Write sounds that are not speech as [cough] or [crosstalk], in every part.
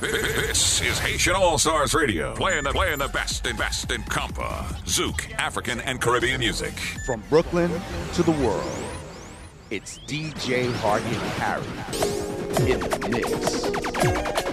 This is Haitian All Stars Radio, playing the playing the best and best in Compa, Zouk, African and Caribbean music from Brooklyn to the world. It's DJ Hardin Harry in the mix.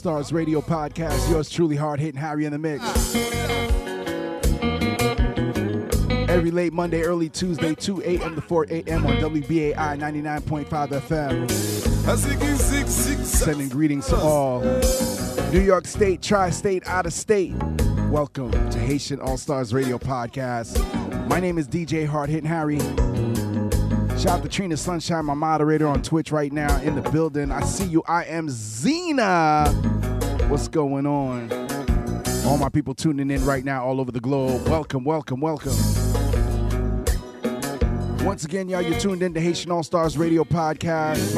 Stars Radio Podcast. Yours truly, hard hitting Harry in the mix. Every late Monday, early Tuesday, 2 a.m. to 4 a.m. on WBAI 99.5 FM. Sending greetings to all New York State, tri state, out of state. Welcome to Haitian All Stars Radio Podcast. My name is DJ Hard Hitting Harry. Shout out to Trina Sunshine, my moderator on Twitch right now in the building. I see you. I am Zena. What's going on? All my people tuning in right now all over the globe. Welcome, welcome, welcome. Once again, y'all, you're tuned in to Haitian All Stars Radio Podcast.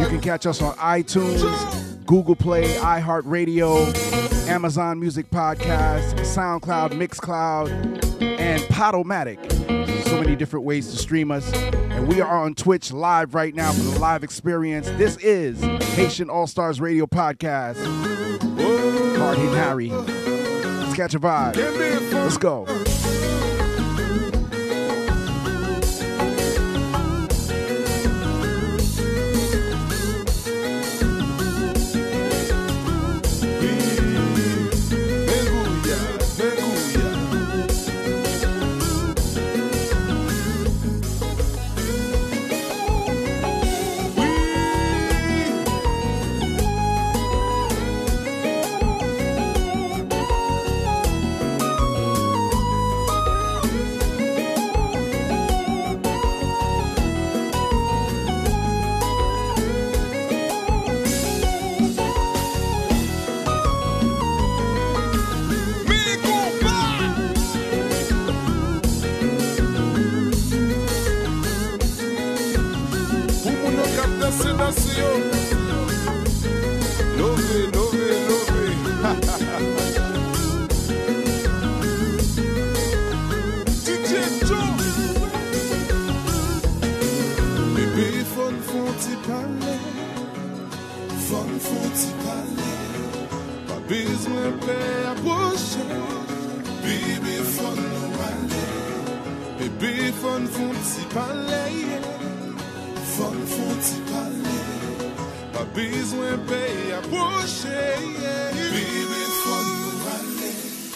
You can catch us on iTunes, Google Play, iHeartRadio, Amazon Music Podcast, SoundCloud, Mixcloud, and Podomatic. So many different ways to stream us. And we are on Twitch live right now for the live experience. This is Haitian All Stars Radio Podcast. Hitting Harry. Let's catch a vibe. Let's go.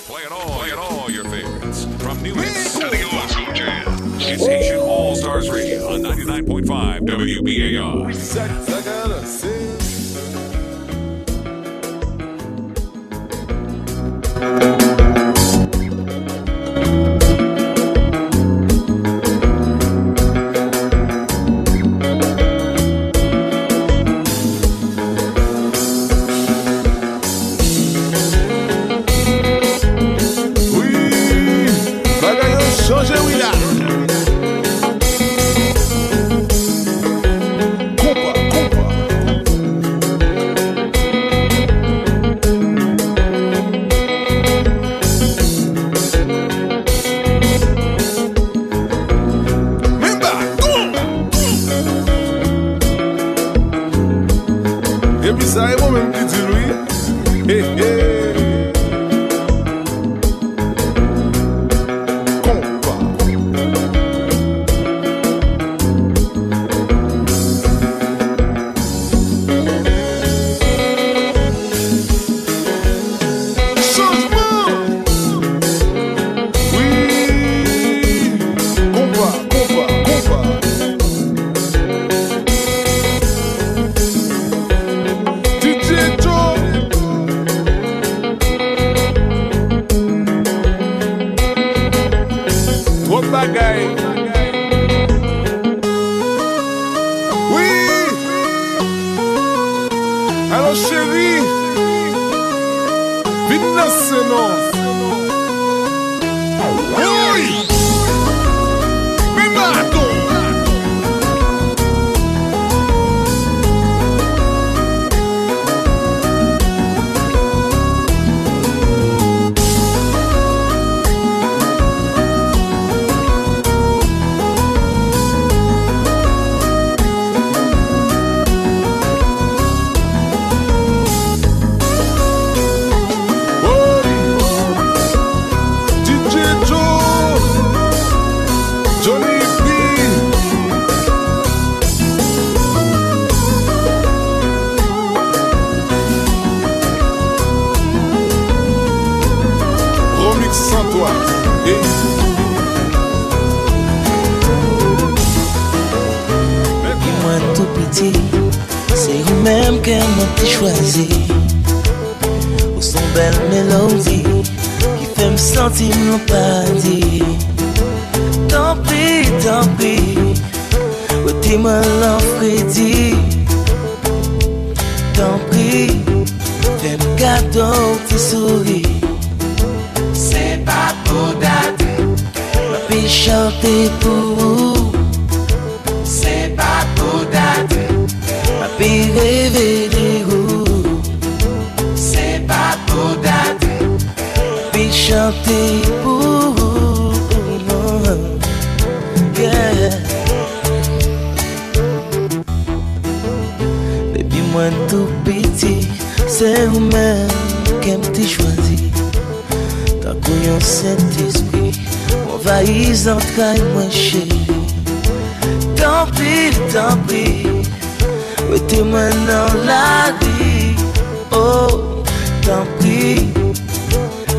Playing all, playing all your favorites. From new hits to the old school jams. It's Haitian All Stars Radio on 99.5 WBAI.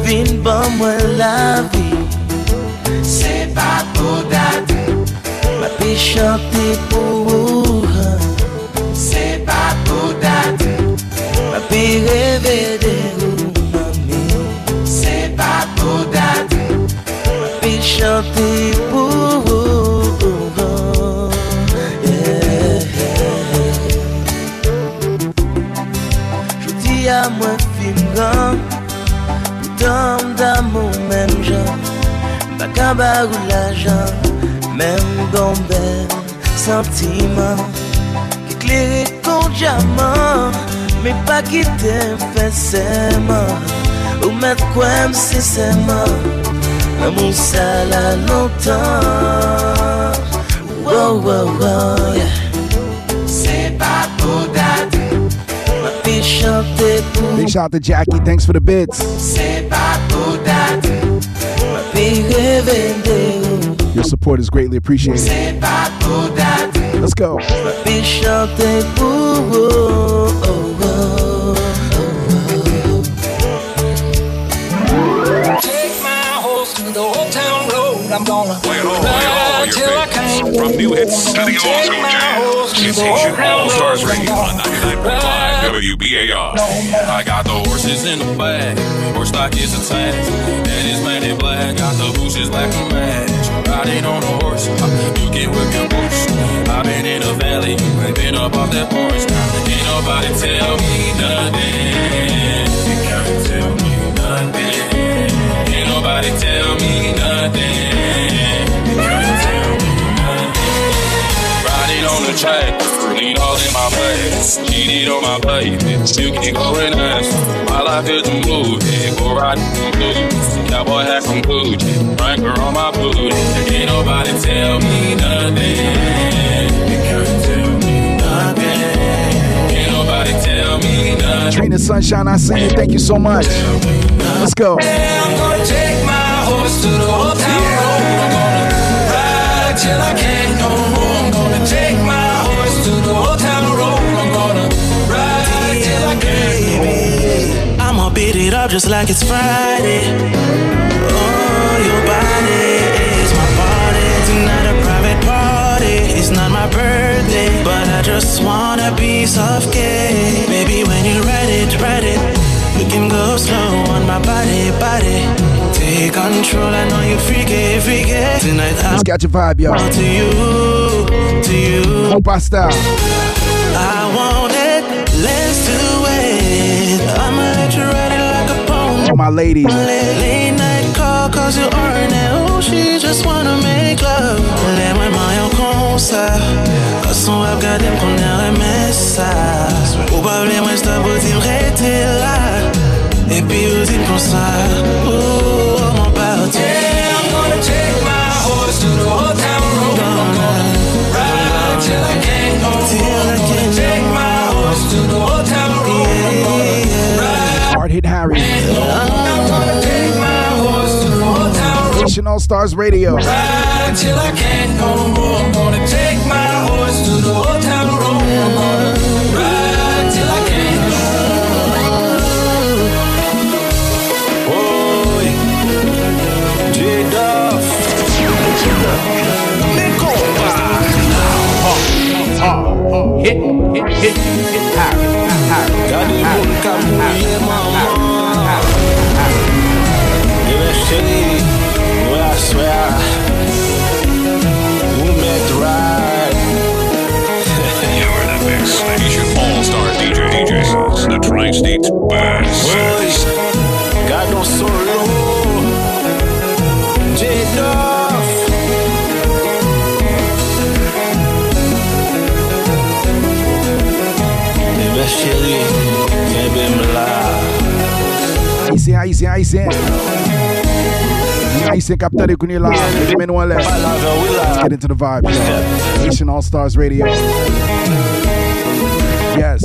Vin ban mwen la vi Se pa pou date Ma pi chante pou ou Se pa Ma pi rêve Baka bagou l'ajan Même gombel sentiment Ki klere kon diamant Mais pas qui t'aime fait seulement Ou mettre quoi c'est seulement Amour ça la longtemps Wow, wow, wow, yeah C'est pas pour date Ma fille chanter pour Big shout out to Jackie. Thanks for the bits. Your support is greatly appreciated. Let's go. School my horse jams. to It's town All Stars. Radio on 99.5 WBAI. I got the horses in the bag, horse stock is attached. And it's painted black, got the bushes black and match. Riding on a horse, you can whip your horse. I've been in the valley, you ain't been up off that porch. Ain't nobody tell me nothing. You can't tell me nothing. Ain't nobody tell me nothing. On the track, lean all in my face. Cheated on my pavement, still can go and ask. My life is a movie, go riding from blues. Cowboy hat from Gucci, Franker on my booty. Ain't nobody tell me nothing. You can't tell me nothing. Ain't nobody tell me nothing. Trina Sunshine, I see you. Thank you so much. Let's go. I'm gonna take my horse to the old town. I'm gonna ride till I can't no beat it up just like it's Friday. Oh, your body is my party. Tonight a private party. It's not my birthday, but I just want a piece of cake. Baby, when you write it, write it. You can go slow on my body, body. Take control. I know you freaky, freaky. Tonight I'll catch a vibe, y'all. to you, to you. I style. I want it, let's do it. I'ma All my ladies. Late, night call cause you earn it. Oh, she just wanna make love. Lève-moi en concert. Façon à regarder qu'on aimerait ça. Probablement, je t'avoue, tu rester là. Et puis, vous dites comme ça. Oh, road. Nation All Stars Radio. Ride till I can't no more. I'm gonna take my horse to the old town road. I'm gonna ride till I can't no Oi, J-Duff. hit, hit, hit, hit, States Best. Woy, gade on solo J-Duff Ebe chéri, kebe m la Haïtien, Haïtien, Haïtien. Haïtien kapta de kounye la, men wale. Palave wila Let's get into the vibe, yo. Nation All Stars Radio. Yes.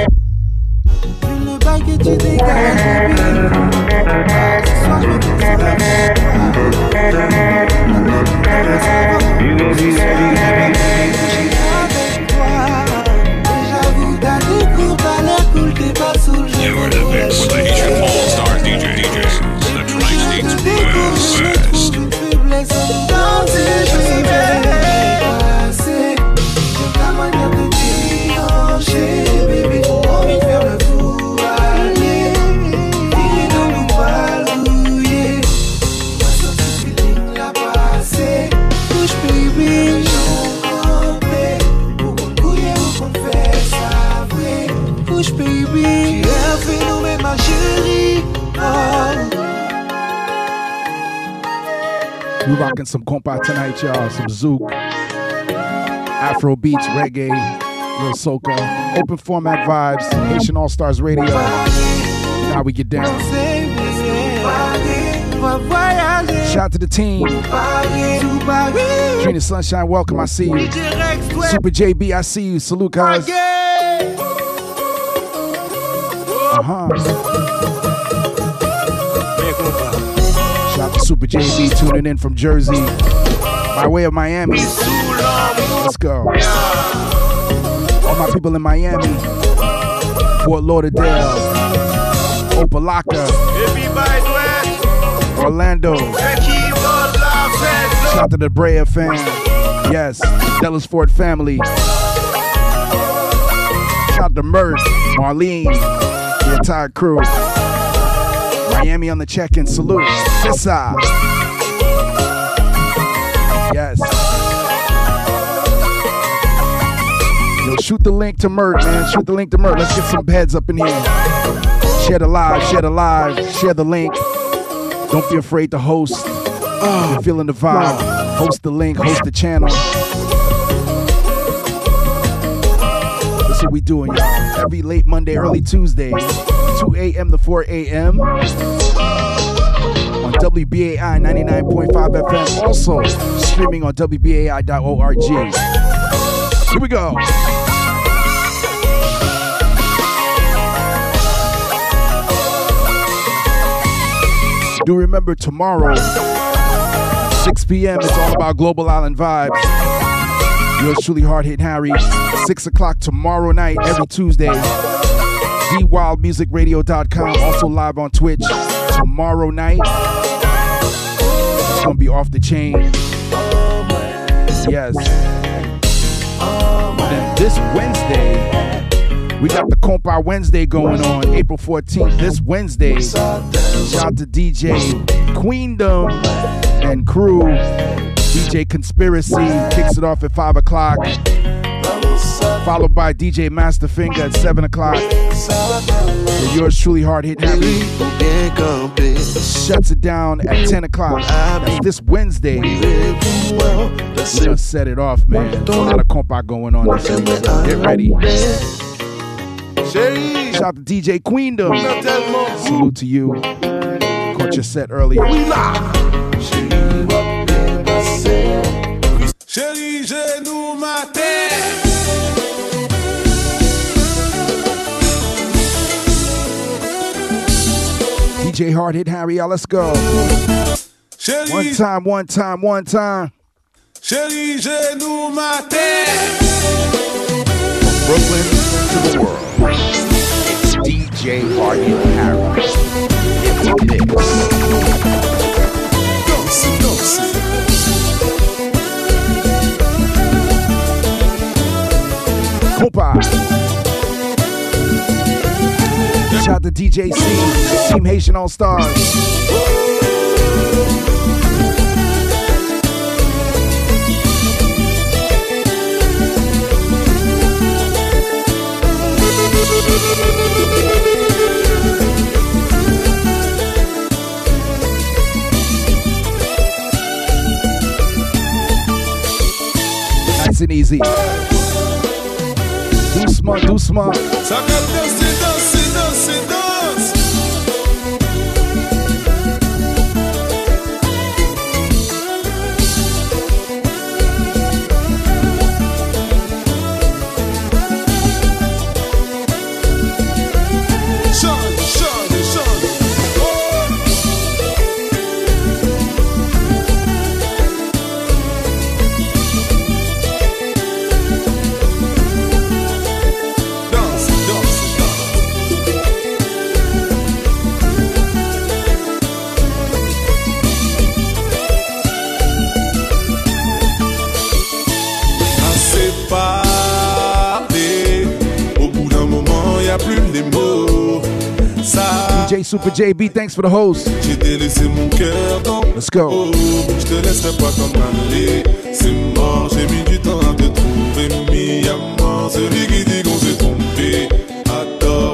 You're the mix. The rocking some compa tonight, y'all. Some zouk, Afro beats, reggae, little soca, open format vibes. Haitian All Stars Radio. Now we get down. Shout out to the team. Trina Sunshine, welcome. I see you. Super JB, I see you. Salute, guys. Uh huh. Super JB tuning in from Jersey by way of Miami. Let's go. All my people in Miami, Fort Lauderdale, Opa-locka, Orlando. Shout out to the Brea fam. Yes, Dallas Fort family. Shout out to Mert, Marlene, the entire crew. Miami on the check-in. Salute. This side. Yes. Yo, shoot the link to Mert, man. Shoot the link to Mert. Let's get some heads up in here. Share the live, share the live, share the link. Don't be afraid to host. If you're feeling the vibe. Host the link, host the channel. That's what we doing, y'all. Every late Monday, early Tuesday, 2 a.m. to 4 a.m. on WBAI 99.5 FM. Also streaming on WBAI.org. Here we go. Do remember tomorrow, 6 p.m. It's all about Global Island vibes. Yours truly, Hard Hit Harry. 6 o'clock tomorrow night, every Tuesday. TheWildMusicRadio.com. Also live on Twitch tomorrow night. It's gonna be off the chain. Yes. Then this Wednesday, we got the Compa Wednesday going on, April 14th. This Wednesday, shout out to DJ Queendom and crew. DJ Conspiracy kicks it off at 5 o'clock. Followed by DJ Masterfinger at 7 o'clock. Yours truly, Hard Hit Harry, shuts it down at 10 o'clock. That's this Wednesday. We set it off, man. A lot of compa going on this. Get ready. Shout out to DJ Queendom. Salute to you. Caught your set earlier. Chérie, genou matin. DJ Hard Hit Harry, y'all. Let's go. One time, one time, one time. chérie, nous matin. Brooklyn to the world. It's DJ Hardin Harry in the mix. Danse, danse. Compa. Out to DJ C, Team Haitian All Stars. Nice and easy. Do smart, do va Super JB, thanks for the host. j'ai délaissé mon cœur dans Let's go. Je te laisserai pas t'en aller. C'est mort, j'ai mis du temps à te trouver. Mis à mort, celui qui dit qu'on s'est trompé. À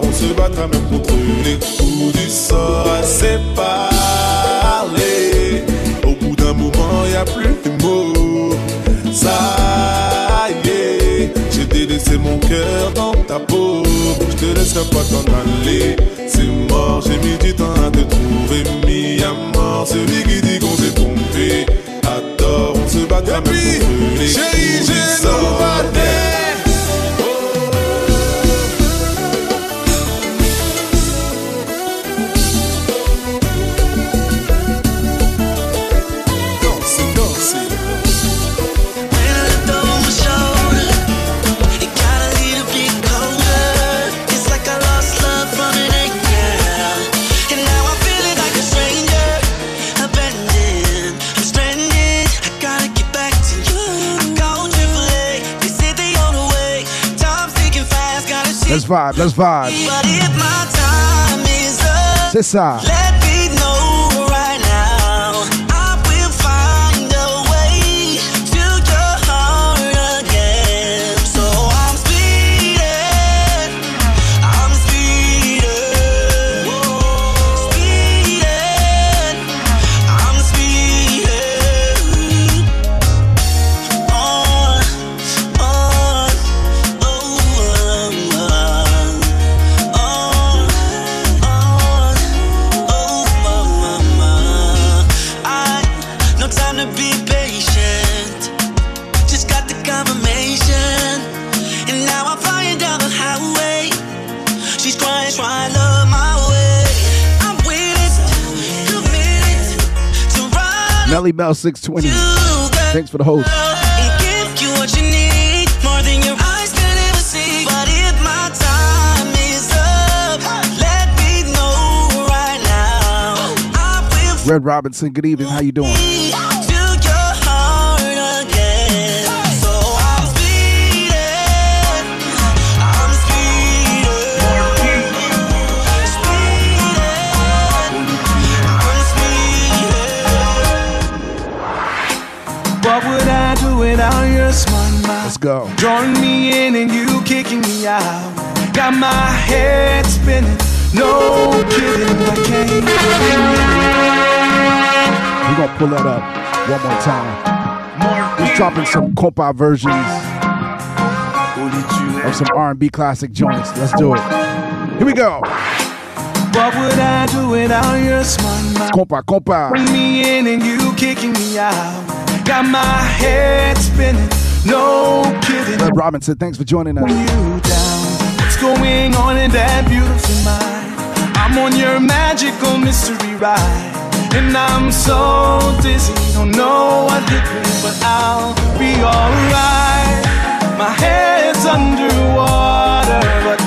on se battra même contre les coups du sort. Assez parlé. Au bout d'un moment, y a plus les mots. Ça y est, j'ai délaissé mon cœur dans ta peau. Je te laisserai pas t'en aller. Mort, j'ai mis du temps à te trouver. Mis à mort, celui qui dit qu'on s'est trompé. Tort, on se même contre les chérie, j'ai nos Let's vibe, let's vibe. But if my time is up, C'est ça. let me know right now. I will Red Robinson, good evening. How you doing? Me in and you kicking me out. Got my head spinning. No kidding, I can't We're gonna pull that up one more time. We're dropping some compa versions of some R&B classic joints. Let's do it. Here we go. What would I do without your? Compa, compa. Bring me in and you kicking me out. Got my head spinning. No Robinson, thanks for joining us. What's going on in that beautiful mind? I'm on your magical mystery ride. And I'm so dizzy, don't know what hit me, but I'll be alright. My head's underwater, but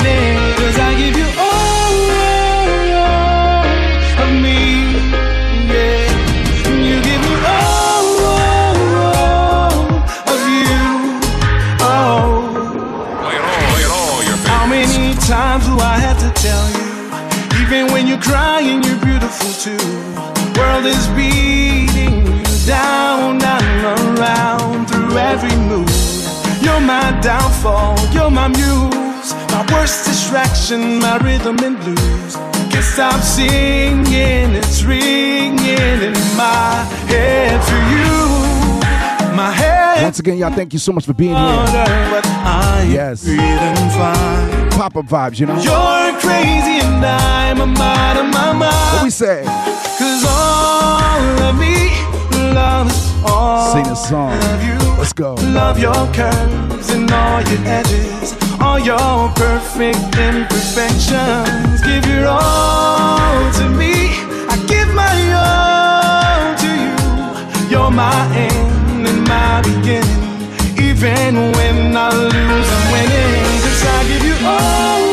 Beautiful too. World is beating you down and around through every mood. You're my downfall, you're my muse, my worst distraction, my rhythm and blues. Can't stop singing, it's ringing in my head for you. My head Once again, y'all, thank you so much for being here. Yes. breathing fine. Pop up vibes, you know? You're crazy and I'm a out of my What we say? Cause all of me loves all Sing a song. of you. Let's go. Love your curves and all your edges, all your perfect imperfections. Give your all to me. I give my all to you. You're my end and my beginning. Even when I lose, I'm winning. Cause I give you all,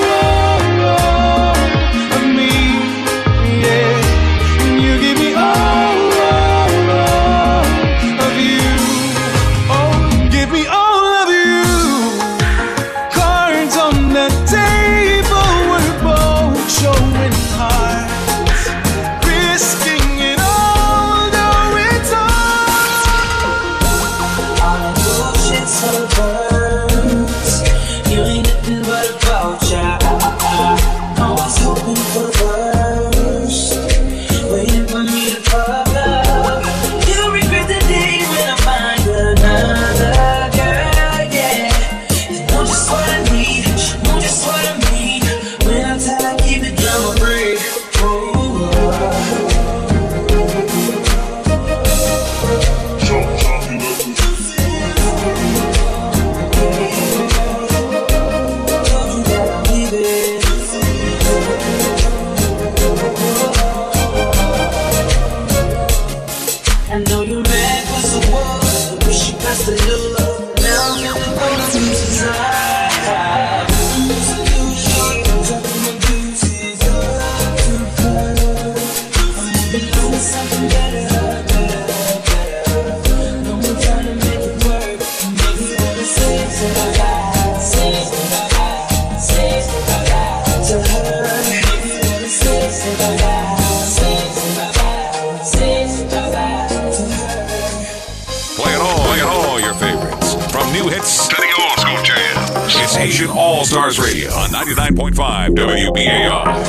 Stars Radio on 99.5 WBAI.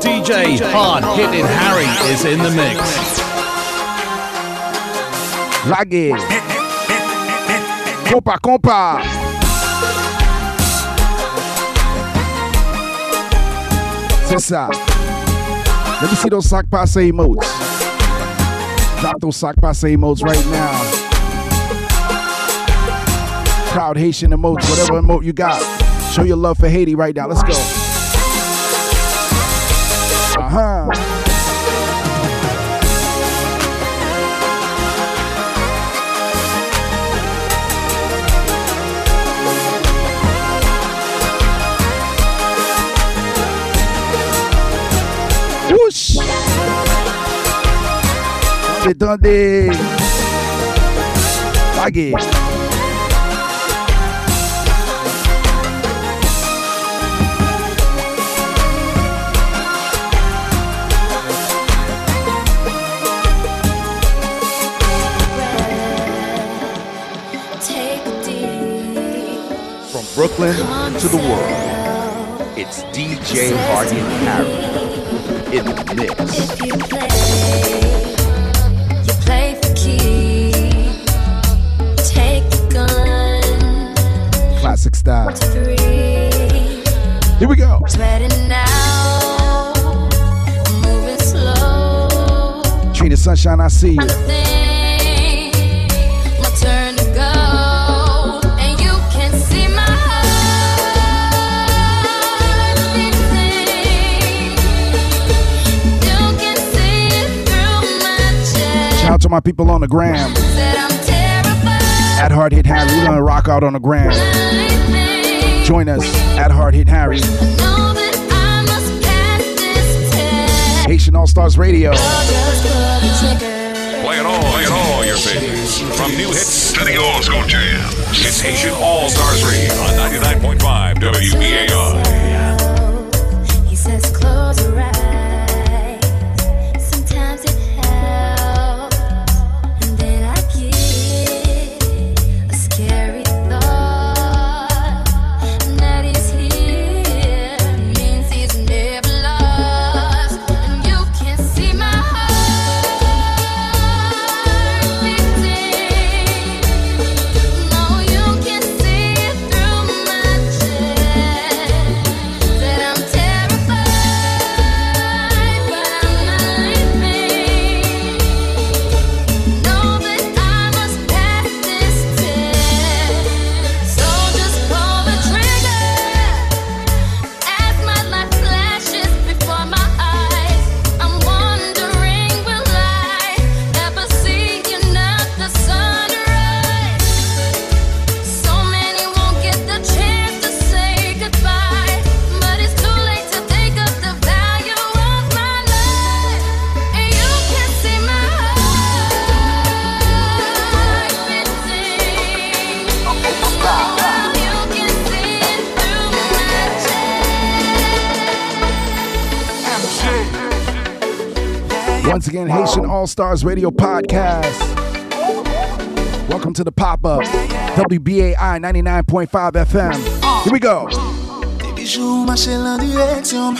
DJ Hard Hitting Harry is in the mix. Lague. Compa, compa. C'est ça. Let me see those sock passe emotes. Drop those sock passe emotes right now. Proud Haitian emotes, whatever emote you got. Show your love for Haiti right now. Let's go. Uh huh. Whoosh! Attendez! Lague! Brooklyn to the world, it's DJ Hardin Harry in the mix. If you play, you play for keeps. Take the gun, Classic style. Here we go. Ready now, moving slow. Trina Sunshine, I see you. My people on the gram. At Hard Hit Harry. We're gonna rock out on the gram. Join us at Hard Hit Harry. Haitian All Stars Radio. Just pull the trigger. Playing all, all your favorites. From new hits to the old school jams. It's Haitian All Stars Radio on 99.5 WBAI. All Stars Radio Podcast. Welcome to the pop up. WBAI 99.5 FM. Here we go. Bijou marcher en direction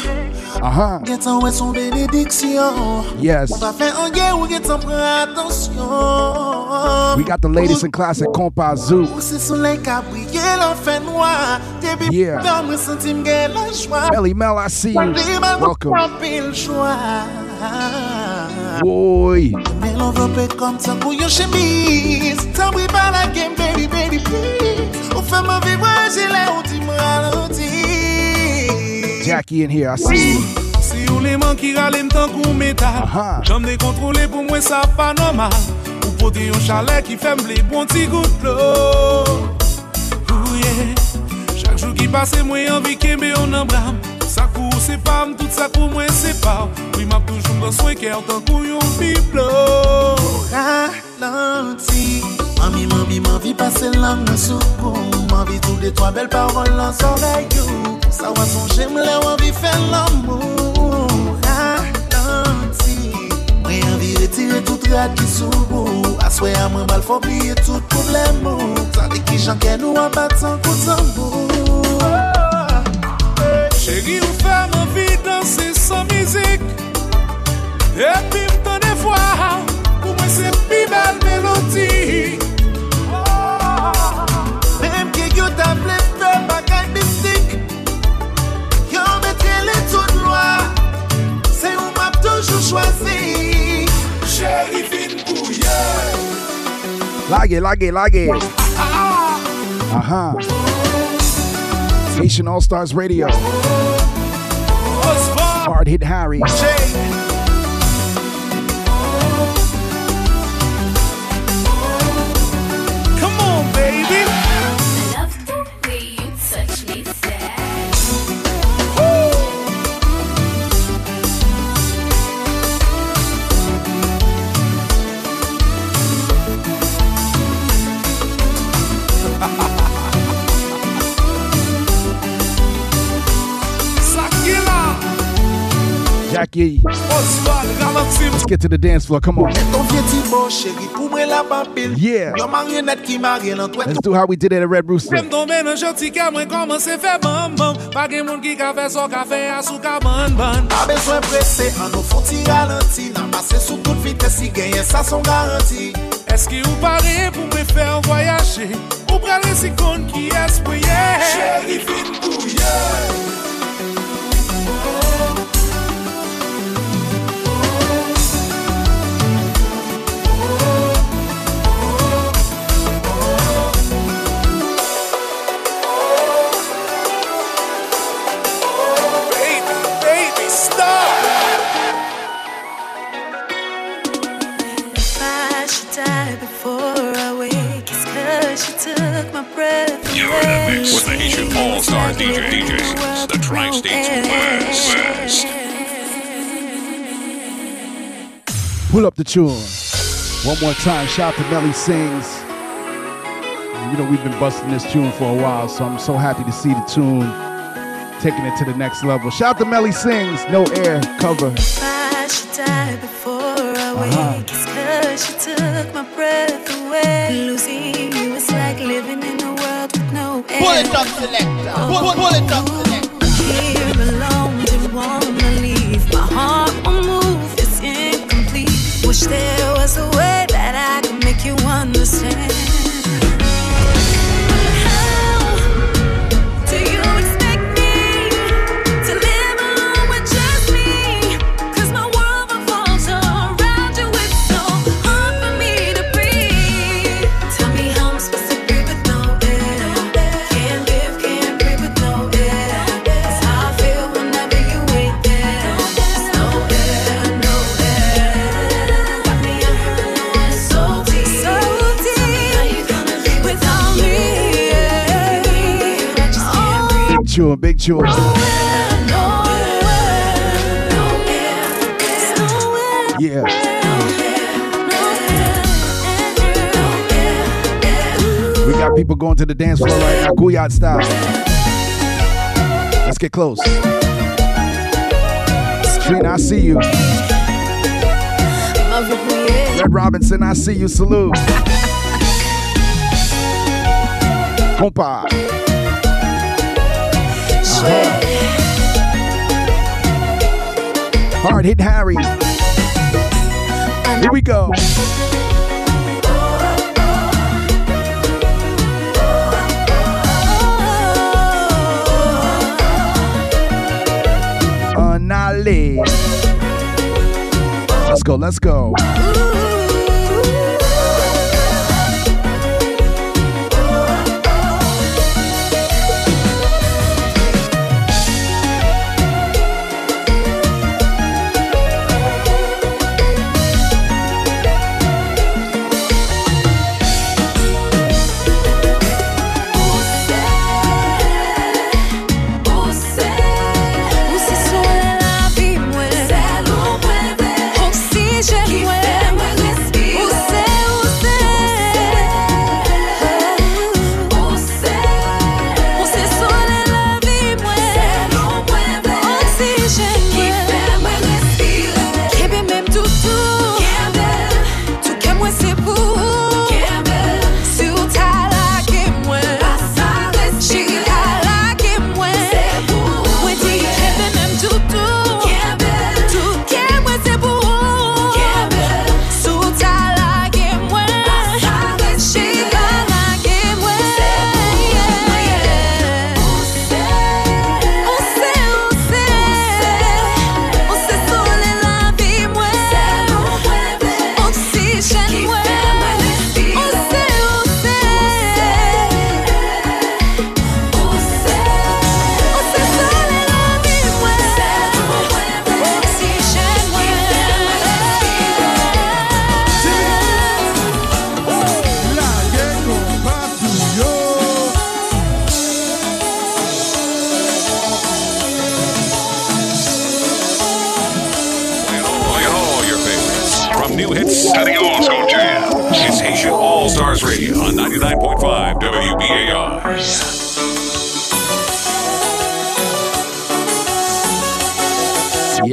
Uh huh. Gen tan wè son bénédiction Yes. Ou pa fè an gen ou gen tan pren atensyon We got the latest in classic compa zoo. Ou se soleil ka brille lan fè noir Depi Yeah. dan mwen senti m la jwa Melly Mel, I see you. Welcome. boy. Me love up it comme ça pour your chemise. T'en prie pas la game, baby, baby, please. Ou fais ma vie, moi j'ai la ultime ralenti. Jackie in here, I see you. Si ou les mains qui râlent tant qu'on métal. J'en ai contrôlé pour moi, ça pas normal. Ou pote un chalet qui ferme les bons petits gouttes de l'eau. Chaque jour qui passe, moi envie qu'aimer on embrame. se pa m tout sa pou mwen se pa Ou im wi ap toujou m lanswen kè an tan kou yon biblo. Ralanti Mami, mami, mami, pase lang nan soukou Mami, tou de toa bel parol nan sorayou Sa wason jem le wavi fè l'amou Ralanti Mwen anvi retire tout rad ki soubou Aswe a mwen bal fò bliye tout poublem mou Sa de ki jan kè nou an batan kout zambou Chéri ou fèm anvi danse san mizik. Epi m ton evwa Pou mwen se pi bel melodi. Mèm ke yo table fè bagay mistik. Yo metre le tout lwa Se ou m ap toujou chwazi. Chéri vin pou ye Lage, lage, lage ah, ah, ah. Aha. Haitian All Stars Radio. Hard hit Harry. ye Let's get to the dance floor, come on. Bon, yeah. Let's do how we did it at Red Rooster. A bezwen prese, an nou fon ti ralenti. Nan pase sou tout vites, si genyen sa son garanti. Eske ou pare pou mwen fè an voyaje? Ou prale si kon ki espouye Cheri vin pou ye. Breath You're in a mix with the Haitian All-Star DJ DJs, the Tri-States West. Pull up the tune. One more time. Shout to Melly Sings. You know, we've been busting this tune for a while, so I'm so happy to see the tune taking it to the next level. Shout to Melly Sings. No air cover. If it up, selector. Pull, pull it up, selector. Tune, big tune. Yeah. We got people going to the dance floor right now, Guyat style. Let's get close. Trina, I see you. Red Robinson, I see you. Salute. Compa. Hard hit Harry. Here we go. Anale. Let's go, let's go.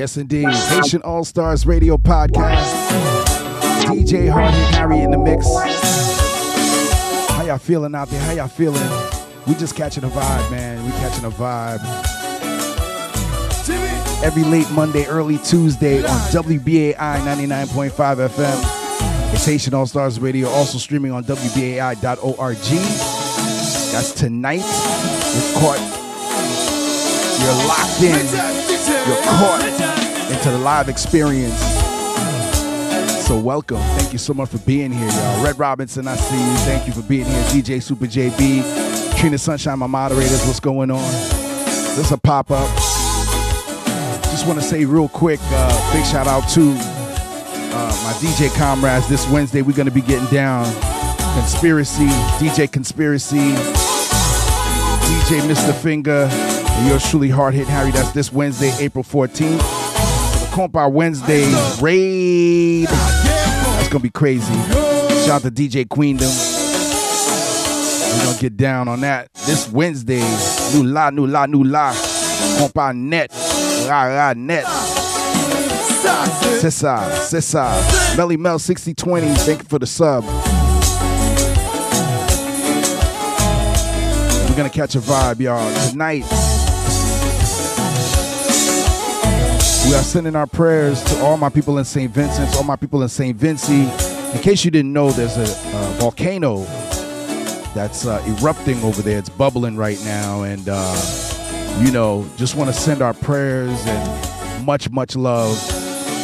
Yes, indeed. Haitian All Stars Radio Podcast. DJ Hardy Harry in the mix. How y'all feeling out there? How y'all feeling? We just catching a vibe, man. We catching a vibe. Every late Monday, early Tuesday on WBAI 99.5 FM. It's Haitian All Stars Radio, also streaming on WBAI.org. That's tonight. You're caught. You're locked in. You're caught into the live experience. So welcome. Thank you so much for being here, y'all. Red Robinson, I see you. Thank you for being here. DJ Super JB, Trina Sunshine, my moderators. What's going on? This is a pop up. Just want to say real quick, uh, big shout out to uh, my DJ comrades. This Wednesday, we're going to be getting down. Conspiracy, DJ Conspiracy, DJ Mr. Finger, and yours truly, Hard Hit Harry. That's this Wednesday, April 14th. Compa Wednesday raid. That's to be crazy. Shout out to DJ Queendom. We're to get down on that this Wednesday. New la, new la, new la. Compa net. Ra, ra, net. C'est ça. Melly Mel 6020, thank you for the sub. We're gonna catch a vibe, y'all. Tonight, we are sending our prayers to all my people in St. Vincent's, all my people in St. Vincy. In case you didn't know, there's a, volcano that's uh, erupting over there. It's bubbling right now, and uh, you know, just want to send our prayers and much, much love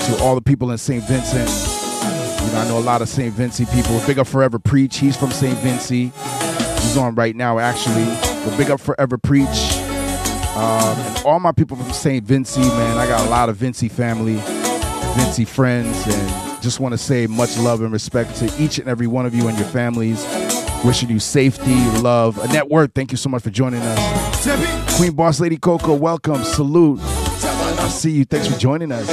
to all the people in St. Vincent. You know, I know a lot of St. Vincy people. Big up Forever Preach. He's from St. Vincy. He's on right now, actually. But big up Forever Preach. Um, and all my people from St. Vincy, man. I got a lot of Vincy family, Vincy friends, and just want to say much love and respect to each and every one of you and your families. Wishing you safety, love. Annette Worth, thank you so much for joining us. Queen Boss Lady Coco, welcome. Salute. I see you. Thanks for joining us.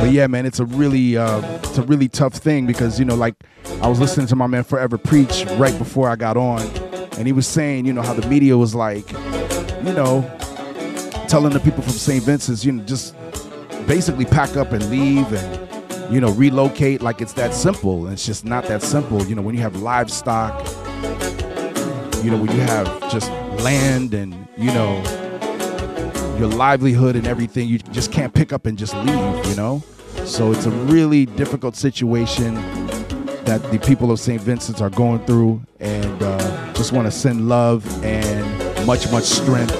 But yeah, man, it's a really, uh, it's a really tough thing because you know, like I was listening to my man Forever Preach right before I got on, and he was saying, you know, how the media was like, you know, telling the people from St. Vincent's, you know, just basically pack up and leave and you know relocate like it's that simple. And it's just not that simple. You know, when you have livestock, you know, when you have just land and you know your livelihood and everything, you just can't pick up and just leave. You know, so it's a really difficult situation that the people of St. Vincent's are going through, and uh, just want to send love and much, much strength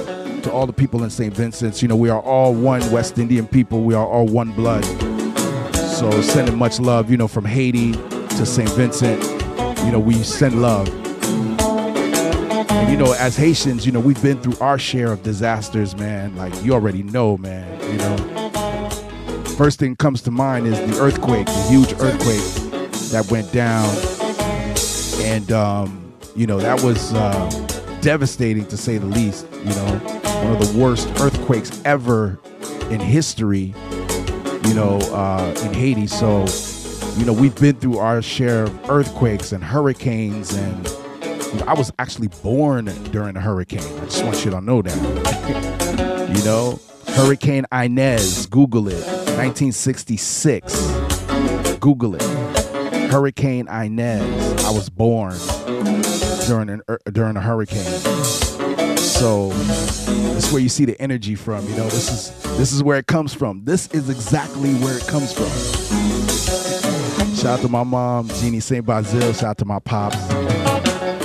to all the people in St. Vincent's. You know, we are all one West Indian people. We are all one blood. So sending much love, you know, from Haiti to St. Vincent. You know, we send love. And you know, as Haitians, you know, we've been through our share of disasters, man. Like you already know, man. You know, first thing comes to mind is the earthquake, the huge earthquake that went down, and um, you know that was uh, devastating to say the least. You know, one of the worst earthquakes ever in history. You know, uh, in Haiti. So, you know, we've been through our share of earthquakes and hurricanes and. You know, I was actually born during a hurricane. I just want you to know that. [laughs] you know, Hurricane Inez, Google it, 1966. Google it. Hurricane Inez. I was born during an, er, during a hurricane. So this is where you see the energy from. You know, this is this is where it comes from. This is exactly where it comes from. Shout out to my mom, Jeannie St. Basil. Shout out to my pops,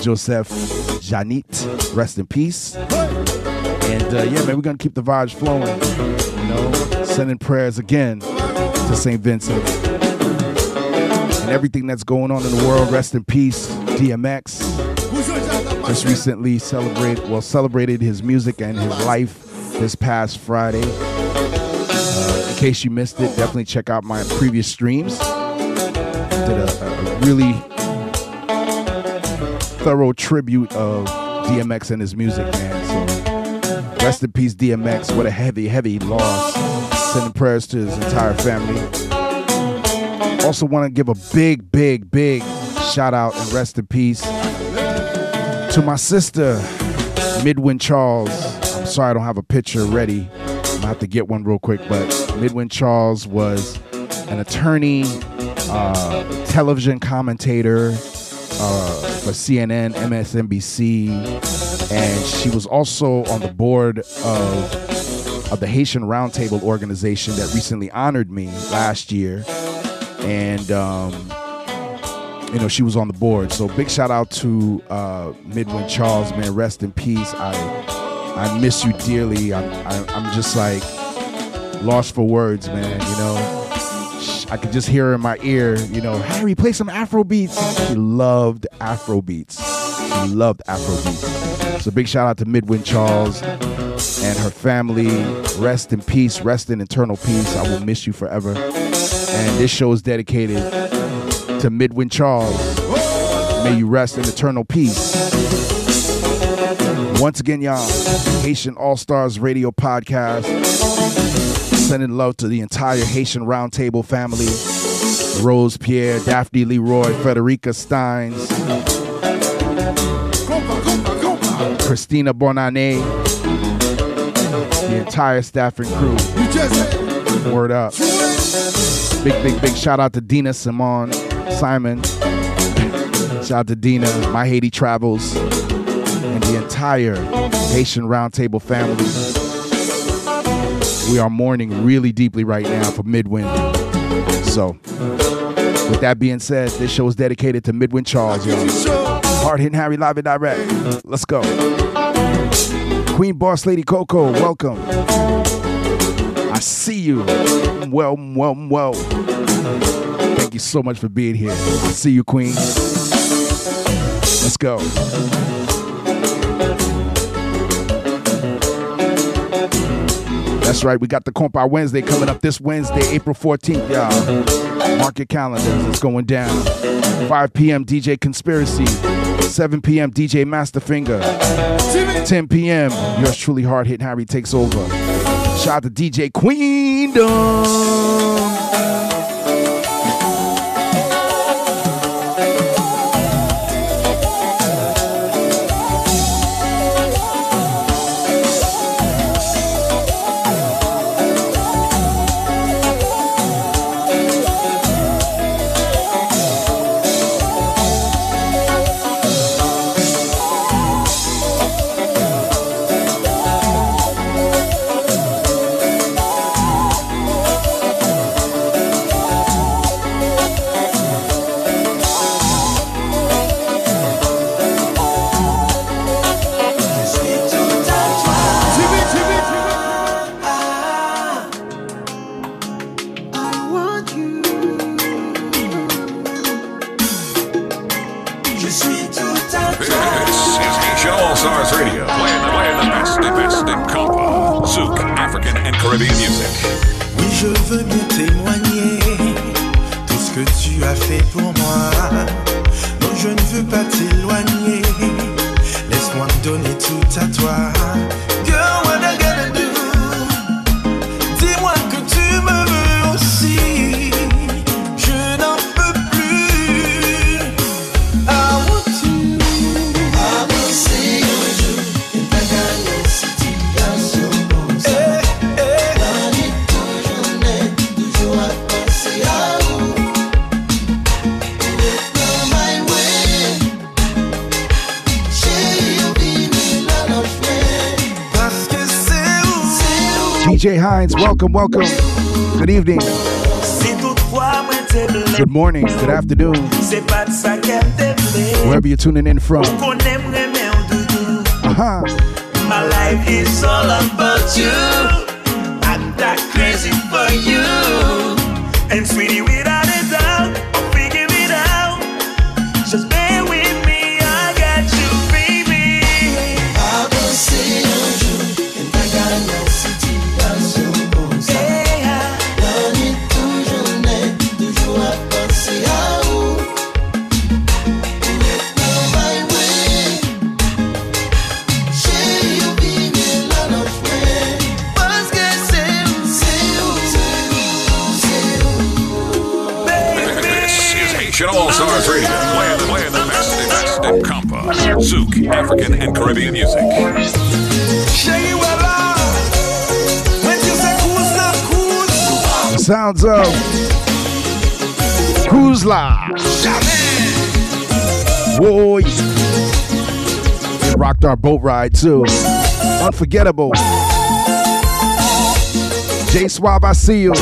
Joseph Janit. Rest in peace. And uh, yeah, man, we're gonna keep the vibes flowing. You know, sending prayers again to St. Vincent and everything that's going on in the world. Rest in peace, DMX. Just recently celebrated, well, celebrated his music and his life this past Friday. Uh, in case you missed it, definitely check out my previous streams. Did a, a really thorough tribute of DMX and his music, man. So rest in peace, DMX. What a heavy, heavy loss. Sending prayers to his entire family. Also, want to give a big, big, big shout out and rest in peace to my sister, Midwin Charles. I'm sorry I don't have a picture ready. I'm have to get one real quick, but Midwin Charles was an attorney, uh, television commentator uh, for CNN, MSNBC, and she was also on the board of of the Haitian Roundtable organization that recently honored me last year, and um, you know she was on the board. So big shout out to uh, Midwin Charles, man. Rest in peace. I I miss you dearly. I'm I, I'm just like lost for words, man. You know, I could just hear her in my ear. You know, Harry, play some Afro beats. She loved Afro beats. She loved Afro beats. So big shout out to Midwin Charles and her family. Rest in peace. Rest in eternal peace. I will miss you forever. And this show is dedicated to Midwin Charles. May you rest in eternal peace. Once again, y'all, Haitian All Stars Radio Podcast. Sending love to the entire Haitian Roundtable family. Rose Pierre, Daphne Leroy, Frederica Steins, Christina Bonane, the entire staff and crew. Word up. Big, big, big shout out to Dina Simon, Simon. Shout out to Dina, My Haiti Travels, and the entire Haitian Roundtable family. We are mourning really deeply right now for Midwin. So, with that being said, this show is dedicated to Midwin Charles, yo. Hard hitting Harry live and direct. Let's go. Queen Boss Lady Coco, welcome. I see you. Well, well, well. Thank you so much for being here. See you, Queen. Let's go. That's right. We got the Compa Wednesday coming up this Wednesday, April 14th, y'all. Mark your calendars. It's going down. 5 p.m. DJ Conspiracy. 7 p.m. DJ Masterfinger. 10 p.m. Yours truly, Hard Hit Harry takes over. Shout out to DJ Queendom. Good morning. Good afternoon. c'est pas de ça qu'elle t'est blessé. Wherever you're tuning in from. Qu'on aimerait mais on doudou. Uh-huh. My life is all about you. I'm that crazy for you. And sweetie, African, and Caribbean music. Sounds of Live. Whoa, yeah. rocked our boat ride too. Unforgettable. J Swab, I see you.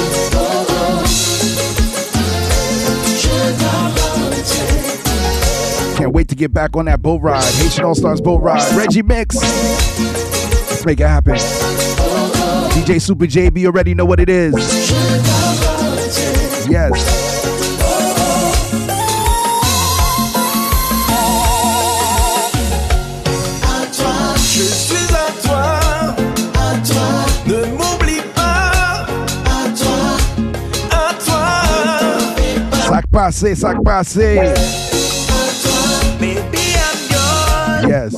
Can't wait to get back on that boat ride. Haitian All Stars boat ride. Reggie Mix. Let's make it happen. DJ Super JB already know what it is. Yes. Sac passé, sac passé. Yes.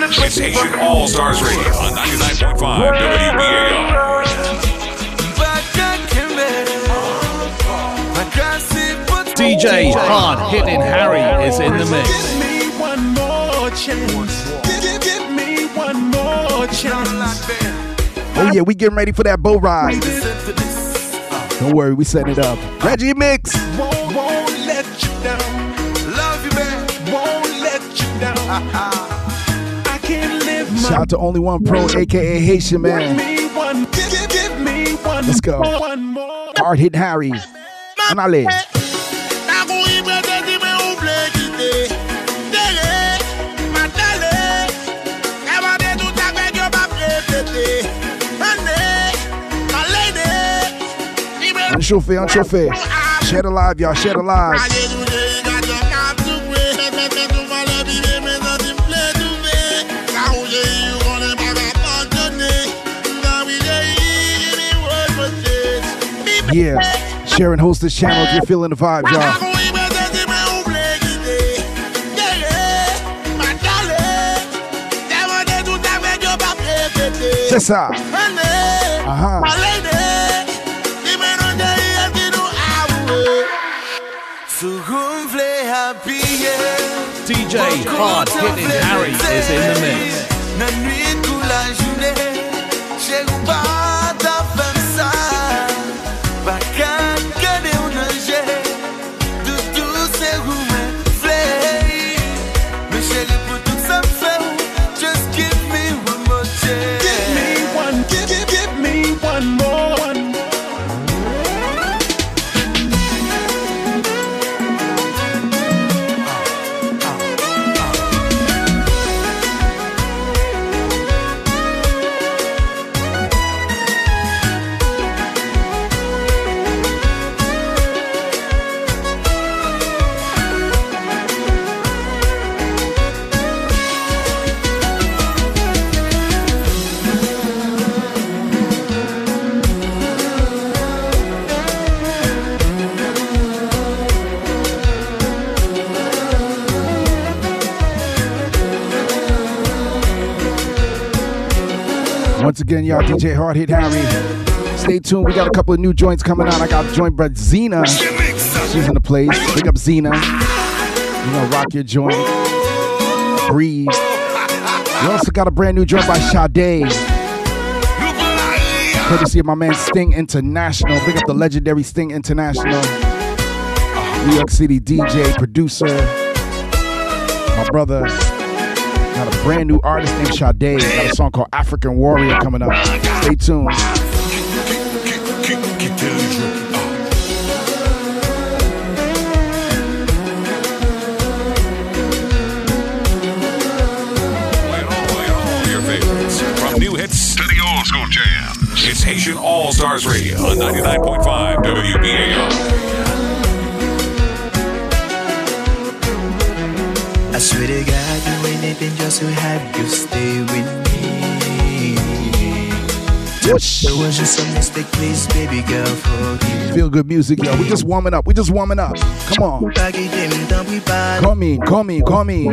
Jams. It's Haitian All Stars Radio on 99.5 WBAI. DJ Hard Hitting Harry is in the mix. Give me one more chance. Give, give me one more chance. Oh yeah, we getting ready for that boat ride. Don't worry, we setting it up. Reggie Mix. Won't, won't let you down. Love you, man. Won't let you down. Shout out to Only One Pro, aka Haitian man. Let's go. Hard hit Harry. And I live. Unchauffé, unchauffé. Share the live, y'all. Share the live. Yeah. Share and host this channel if you're feeling the vibe, y'all. C'est ça. Uh-huh. DJ Hard Hitting Harry is in the mix. Again, y'all, DJ Hard Hit Harry. Stay tuned. We got a couple of new joints coming out. I got joint by Zena. She's in the place. Big up Zena. You know, rock your joint. Breathe. We also got a brand new joint by Sade. Courtesy of my man Sting International. Big up the legendary Sting International. New York City DJ, producer. My brother brand new artist named Sade. Got a song called African Warrior coming up. Stay tuned. From new hits to the old school jam. It's Haitian All Stars Radio on 99.5 WBAI. I swear to been just to have you stay with me. It was just a mistake, please, baby girl, forgive. Feel good music, yo. We just warming up. We just warming up. Come on. Come in, come in, come in.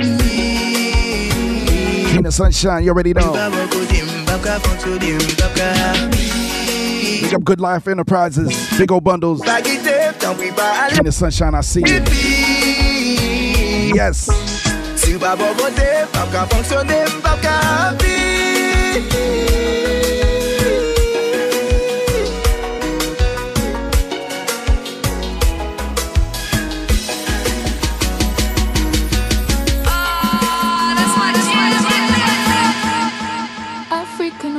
In the Sunshine, you already know. Big up Good Life Enterprises, big old bundles. In the Sunshine, I see you. Yes. African pa pa fonksyone, pa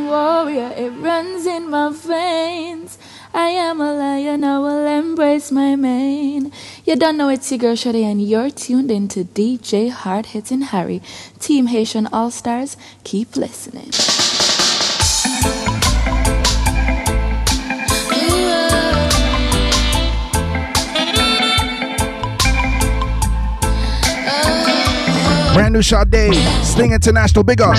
warrior, it runs in my veins. I am a lion, I will embrace my mane. You don't know it's your girl Shade and you're tuned in to DJ Hard Hitting Harry, Team Haitian All Stars. Keep listening. Brand new Sade, Sting International, big up.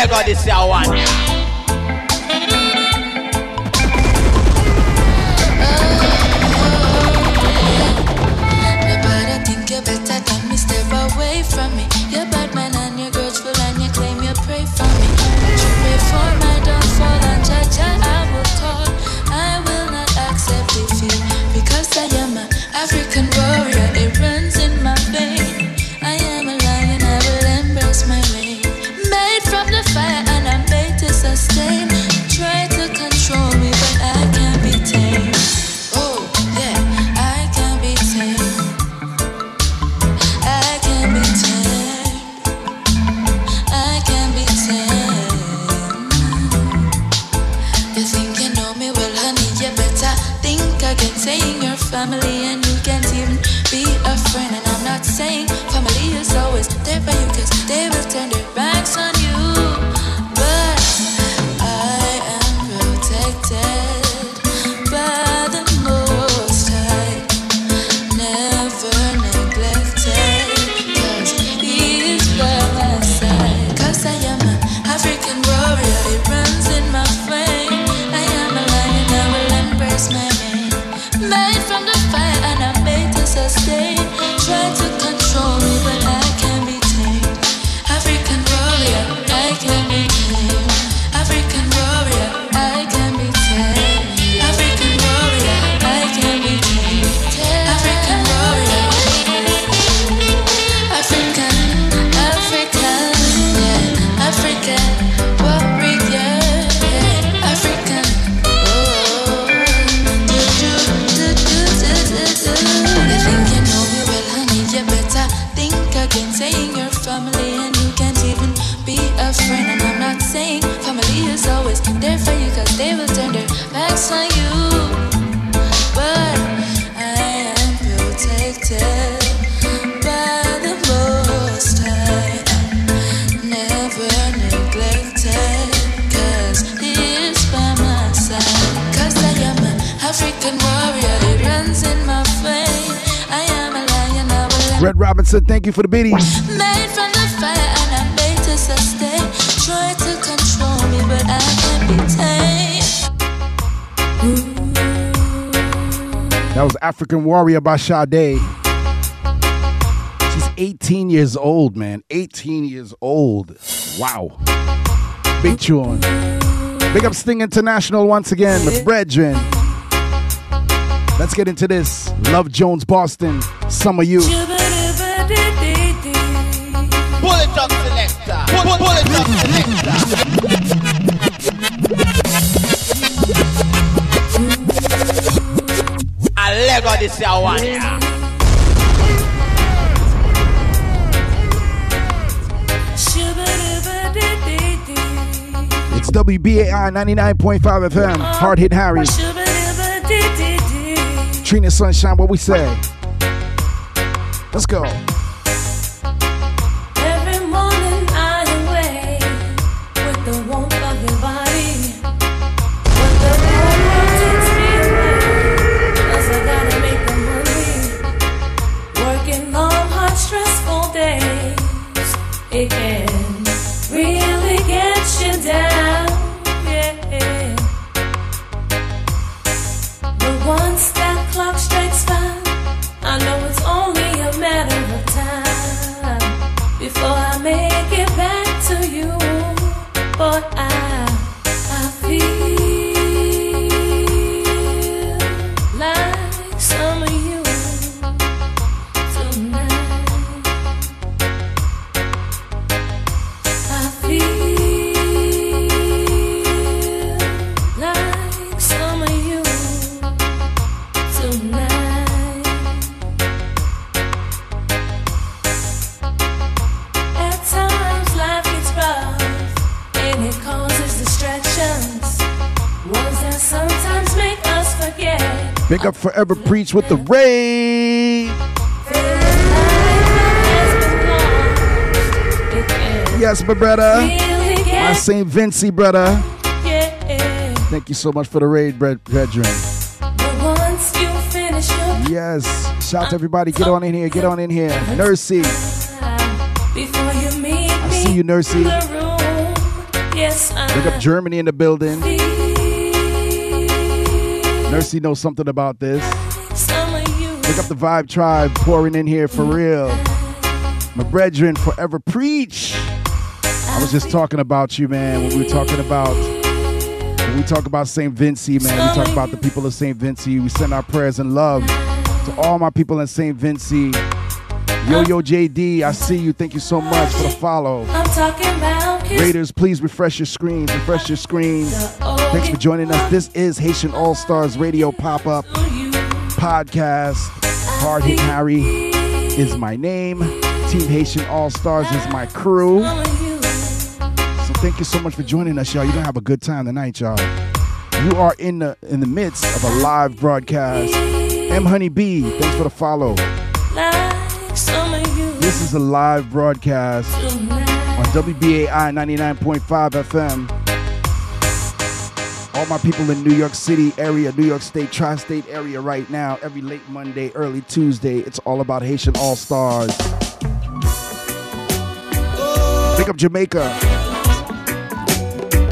Lagos this year one. African Warrior by Sade. She's 18 years old, man. 18 years old. Wow. Big tune. Big up Sting International once again, my brethren. Let's get into this. Love Jones Boston, Some of You. Bullet up selector. Bullet up selector. This here one, yeah. It's WBAI 99.5 FM. Hard hit Harry. Trina Sunshine, what we say? Let's go. Preach with the raid. Yes, my brother. My St. Vincey brother. Thank you so much for the raid, brethren. Yes. Shout to everybody. Get on in here. Get on in here. Nursey. I see you, Nursey. Big up Germany in the building. Nursey knows something about this. Some of you. Pick up the Vibe Tribe pouring in here for real. My brethren, forever preach. I was just talking about you, man. When we were talking about when we talk about St. Vincey, man, we talk about the people of St. Vincey. We send our prayers and love to all my people in St. Vincey. Yo Yo JD, I see you. Thank you so much for the follow. I'm talking about Raiders, please refresh your screens. Refresh your screens. Thanks for joining us. This is Haitian All Stars Radio Pop Up Podcast. Hard Hit Harry is my name. Team Haitian All Stars is my crew. So thank you so much for joining us, y'all. You're gonna have a good time tonight, y'all. You are in the in the midst of a live broadcast. M Honey B, thanks for the follow. This is a live broadcast on WBAI 99.5 FM. All my people in New York City area, New York State, tri state area right now, every late Monday, early Tuesday, it's all about Haitian All Stars. Pick up Jamaica.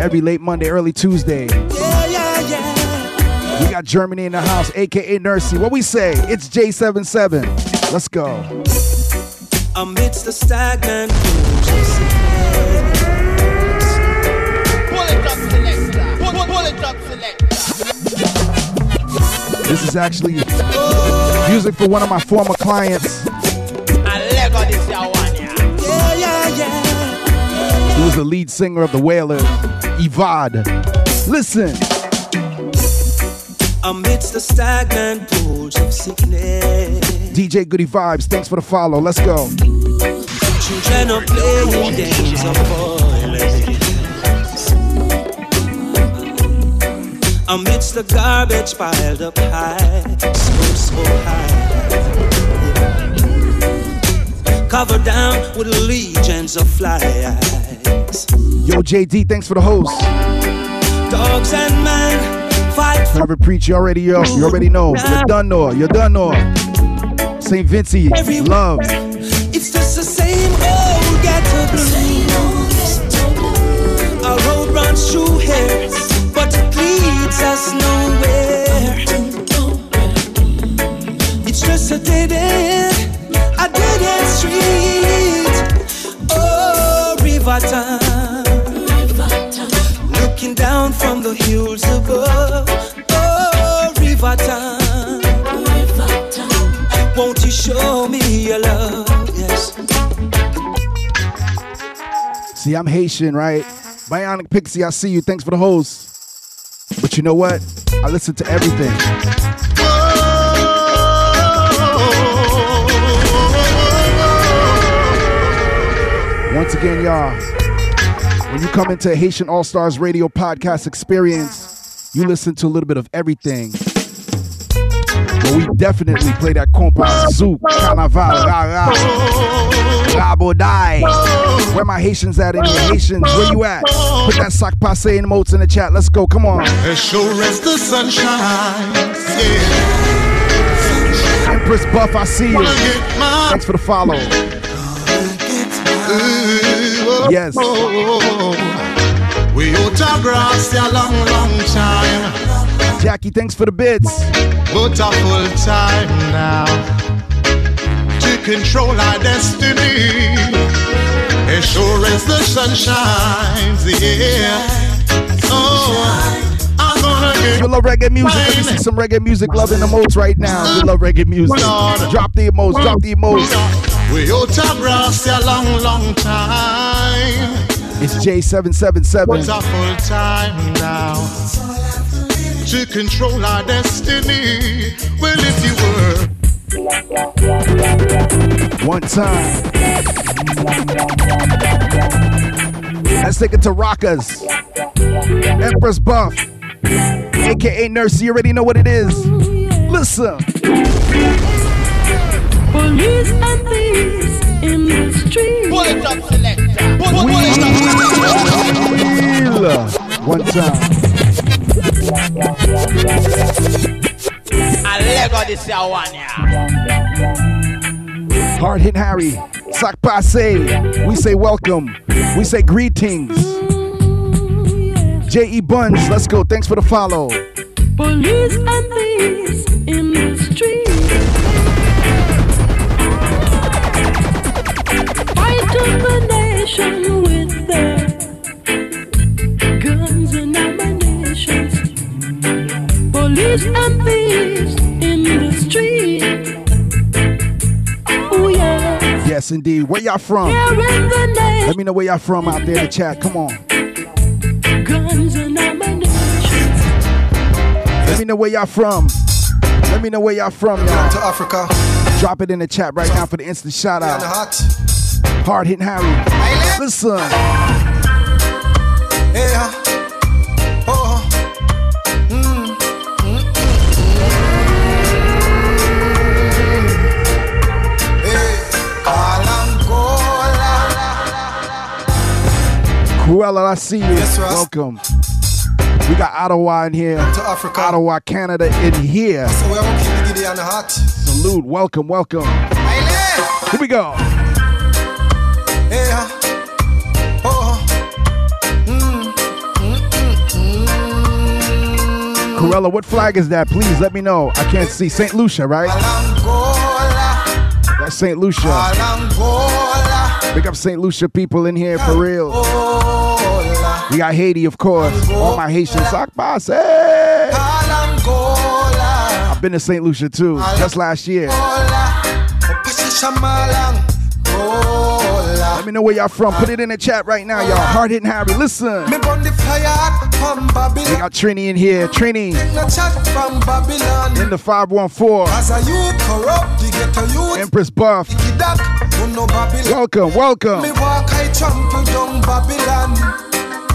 Every late Monday, early Tuesday. Yeah, yeah, yeah. We got Germany in the house, aka Nursey. What we say? It's J77. Let's go. Amidst the stagnant Pull it up, This is actually music for one of my former clients I Lego this here one, yeah. Yeah, yeah, yeah. who was the lead singer of the Wailers, Evad. Listen. Amidst the stagnant pools of sickness, DJ Goody Vibes, thanks for the follow. Let's go. Amidst the garbage piled up high, so, so high. Covered down with legions of flies. Yo, JD, thanks for the host. Dogs and men fight for Forever Preach, you already know. You already know. You done know. you're done know. St. Vincey, love. It's just the same old ghetto blues. A road runs through here, but it leads us nowhere. It's just a dead end, a dead end street. Oh, river town. Looking down from the hills above. Oh, river town. Won't you show me your love? Yes. See, I'm Haitian, right? Bionic Pixie, I see you. Thanks for the host. But you know what? I listen to everything. Once again, y'all, when you come into Haitian All Stars Radio podcast experience, you listen to a little bit of everything. But we definitely play that compas, zouk, carnaval, ra ra, rabodai. Where my Haitians at in here? Haitians, where you at? Put that sac passe in emotes in the chat. Let's go. Come on. As sure as the sun shines, yeah. Empress Buff, I see you. Thanks for the follow. Yes. We autograph a long, long time, Jackie, thanks for the bits. but a full time now to control our destiny. As sure as the sun shines, yeah. Oh, I'm gonna get You love reggae music? Let me see some reggae music Loving the emotes right now. You love reggae music. Drop the emotes, drop the emotes. We autograph a long, long time. It's J777. But a full time now to control our destiny. Well, if you were One time. Let's take it to Rockers. Empress Buff. AKA Nurse. You already know what it is. Listen. Police and thieves in the street. Pull it up, selector. Pull, pull up. Wheel. One time. I Lego this year one, yeah. Hard hit Harry. Sac passe. We say welcome. We say greetings. J.E. Buns. Let's go. Thanks for the follow. Police and thieves in the street. Fighting the nation Police and thieves in the street. Oh yeah. Yes, indeed. Where y'all from? Here in the. Let me know where y'all from out there in the chat. Come on. Guns. Let me know where y'all from. Let me know where y'all from, y'all. To Africa. Drop it in the chat right now for the instant shout out. Hard hitting Harry. Listen. Cruella, I see you. Yes. Welcome. We got Ottawa in here. To Africa. Ottawa, Canada in here. So we are keep the giddy on the hot. Salute. Welcome, welcome. Here we go. Yeah. Oh. Mm. mm, mm, mm. Cruella, what flag is that? Please let me know. I can't see. St. Lucia, right? That's St. Lucia. Big up St. Lucia people in here for real. Oh, We got Haiti, of course. All my Haitian sock boss. Hey! Kalangola. I've been to St. Lucia too, just last year. Let me know where y'all from. Put it in the chat right now, y'all. Hard hitting Harry. Listen. We got Trini in here. Trini in the 514. As a youth corrupt, the ghetto youth. Empress Buff. Welcome, welcome.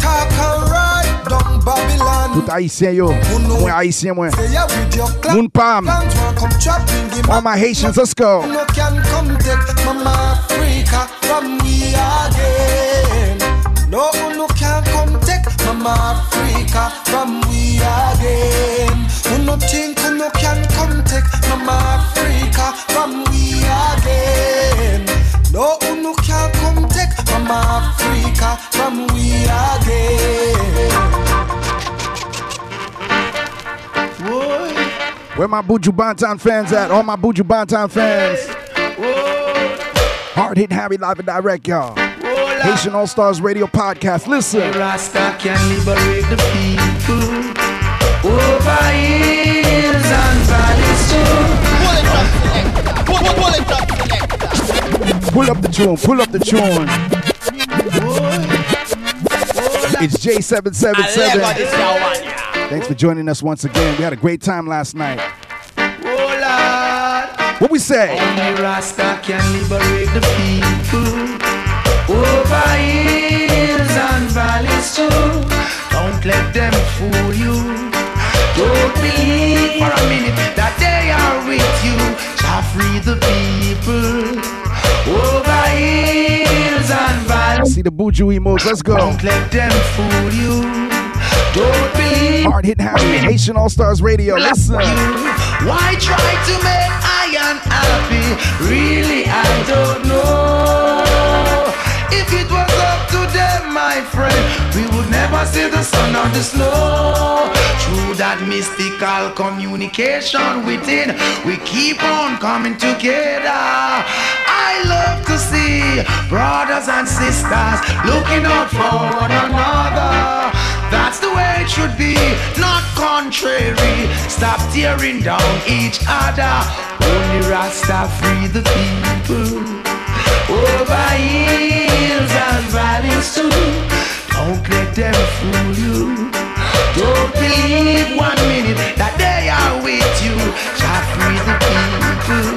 Me walk, I trample down Babylon. Talk and ride down Babylon. Tout haïtien yo. Moi haïtien moi. Say ya with your clap. Moun pam. Can't want come trapping, give All my Haitians, let's go. No can come take Mama Africa from we again. No, no can come take Mama Africa from we again. Who no think who no can come take Mama Africa from we again. No, no can come take Mama Africa from we again. Where my Buju Banton fans at? All my Buju Banton fans. Hard hitting Harry live and direct, y'all. Haitian All Stars Radio Podcast. Listen. Rasta can liberate the people over hills and valleys too. Pull it up. Pull, pull, pull it up. Pull up the tune. Pull up the tune. It's J777. this year one, yeah. Thanks for joining us once again. We had a great time last night. Oh Lord, What we say? only Rasta can liberate the people over hills and valleys too. Don't let them fool you. Don't believe for a minute that they are with you. Shall free the people over hills valleys. See the Buju emotes. Let's go. Don't let them fool you. Don't believe. Hard hitting Harry, Haitian All Stars Radio. Listen. Why try to make I unhappy? Really, I don't know. If it was up to them, my friend, we would never see the sun or the snow. Through that mystical communication within, we keep on coming together. I love to see brothers and sisters looking out for one another. That's the way it should be, not contrary. Stop tearing down each other. Only Rasta free the people. Over hills and valleys too. Don't let them fool you. Don't believe one minute that they are with you. Shall free the people.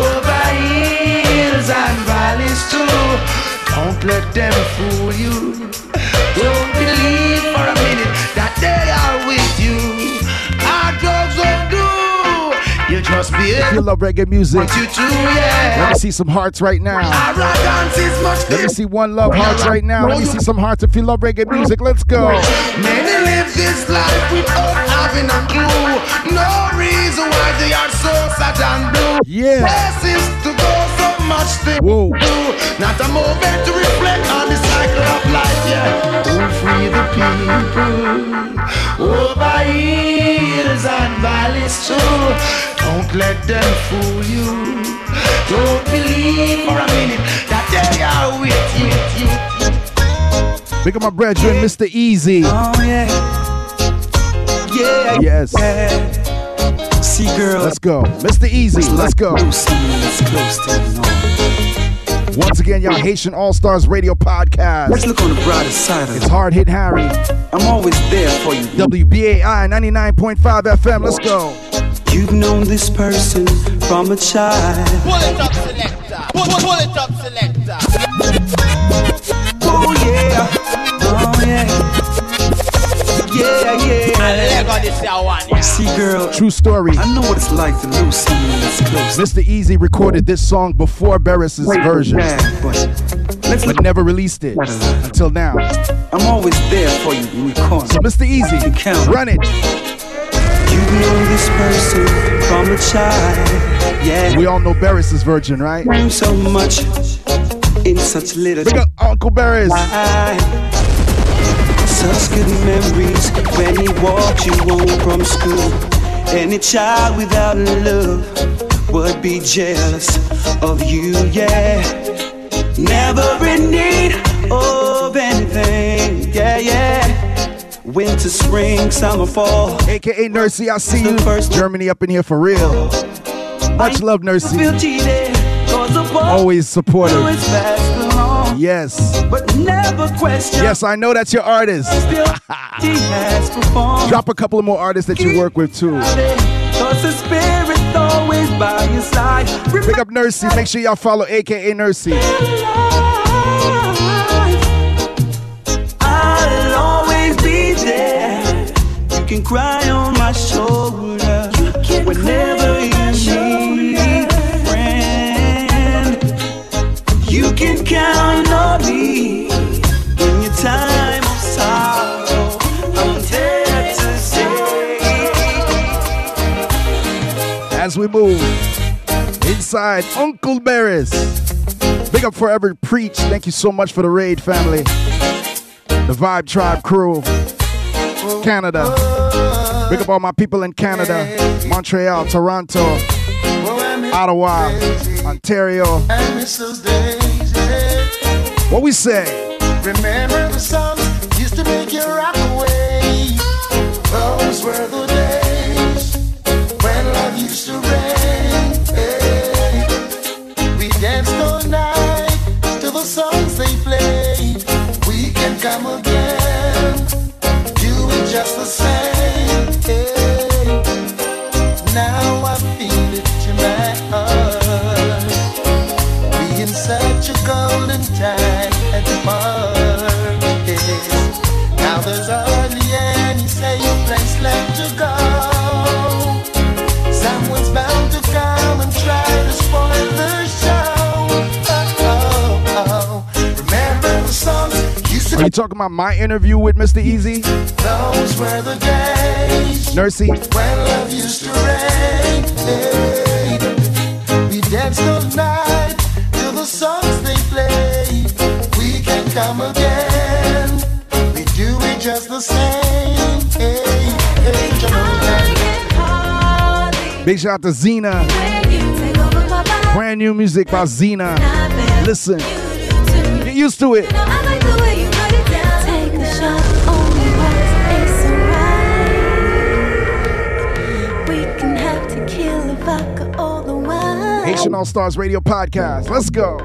Over hills and valleys too. Don't let them fool you. Don't believe for If you love reggae music, you to, yeah. let me see some hearts right now. Arrogance is much Let me see one love hearts right now. Let me see some hearts if you love reggae music. Let's go. Many live this life without having a clue. No reason why they are so sad and blue. Yeah. Places to go, so much they Whoa. do. Not a moment to reflect on the cycle of life, yeah. Free the people. Over hills and valleys too. Don't let them fool you. Don't believe for a minute that they are with you. Big up my brethren, Mr. Easy. Oh yeah. Yeah. Yes. yeah. See, girl. Let's go. Mr. Easy, let's go. Close to you know. Once again, y'all Haitian All Stars Radio Podcast. Let's look on the brighter side of it. It's. Hard Hit Harry. I'm always there for you. WBAI 99.5 FM. Let's go. You've known this person from a child. Pull it up, selector. Pull, pull, pull it up, selector. Oh yeah. Oh yeah. Yeah, yeah. And Lego this year one, yeah. See, girl. True story. I know what it's like to lose someone that's close. Mr. Easy recorded this song before Beres's version, Bad, but but never released it until now. I'm always there for you in your corner. So, Mr. Easy, count. run it. You've known this person from a child. Yeah. We all know Beres's version, right? Knew so much in such little Big up Uncle Beres. time. Such good memories when he walked you home from school. Any child without love would be jealous of you, yeah. Never in need of anything, yeah, yeah. Winter, spring, summer, fall. AKA Nursey, I see you. First- Germany up in here for real. Much love, Nursey. cheated, 'cause the ball Always supportive. Is fast along. Yes. But never question. Yes, I know that's your artist. Still, [laughs] he has performed. Drop a couple of more artists that you work with too. Cause the spirit's always by your side. Pick up Nursey. Make sure y'all follow AKA Nursey. I'll always be there. You can cry on my shoulder. As we move inside Uncle Beres. Big up Forever Preach. Thank you so much for the raid, family. The Vibe Tribe crew. Canada. Big up all my people in Canada. Montreal, Toronto, Ottawa, Ontario. What we say? Remember the songs used to make you rock away. Those were the come again. You were just the same. Hey. Now I feel it in my heart. Being such a golden time at the park. Now there's hardly any safe place left to go. Someone's talking about my interview with Mr. Easy? Those were the days Nursey? when love used to. Hey, we danced all night till the songs they play. We can come again. We do it just the same. Hey, hey, Big shout out to Xena. Brand new music by Xena. Listen. Get used to it. Haitian All Stars Radio Podcast. Let's go.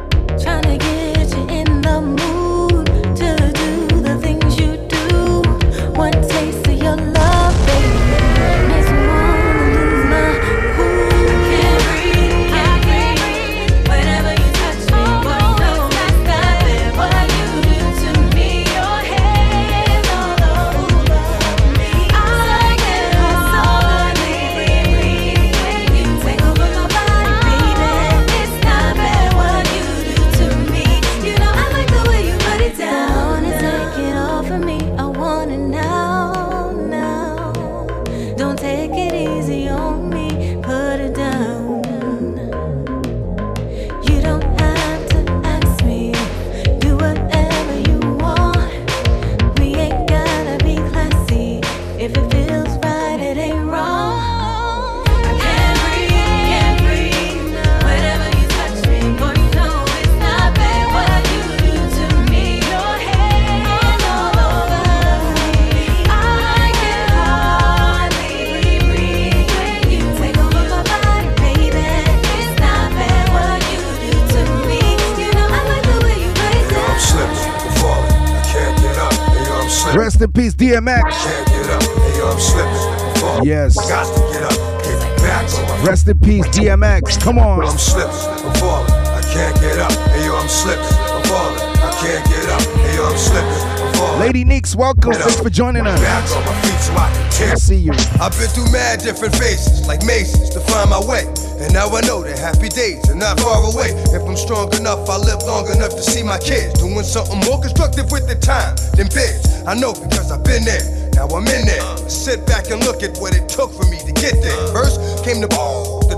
Rest in peace, DMX. Can't get up. Hey, yo, I'm slipping, I'm falling. Yes. Got to get up, get back on. Rest in peace, DMX. Come on. I'm slipping, I'm falling, I can't get up. Hey, yo, I'm slipping, I'm falling, I can't get up. Hey, yo, I'm slipping, Lady Neeks, welcome. Thanks for joining us. Back on my feet so I can tear. I see you. I've been through mad different phases, like mazes, to find my way. And now I know that happy days are not far away. If I'm strong enough, I live long enough to see my kids doing something more constructive with their time than bids. I know because I've been there. Now I'm in there. Sit back and look at what it took for me to get there. First came the the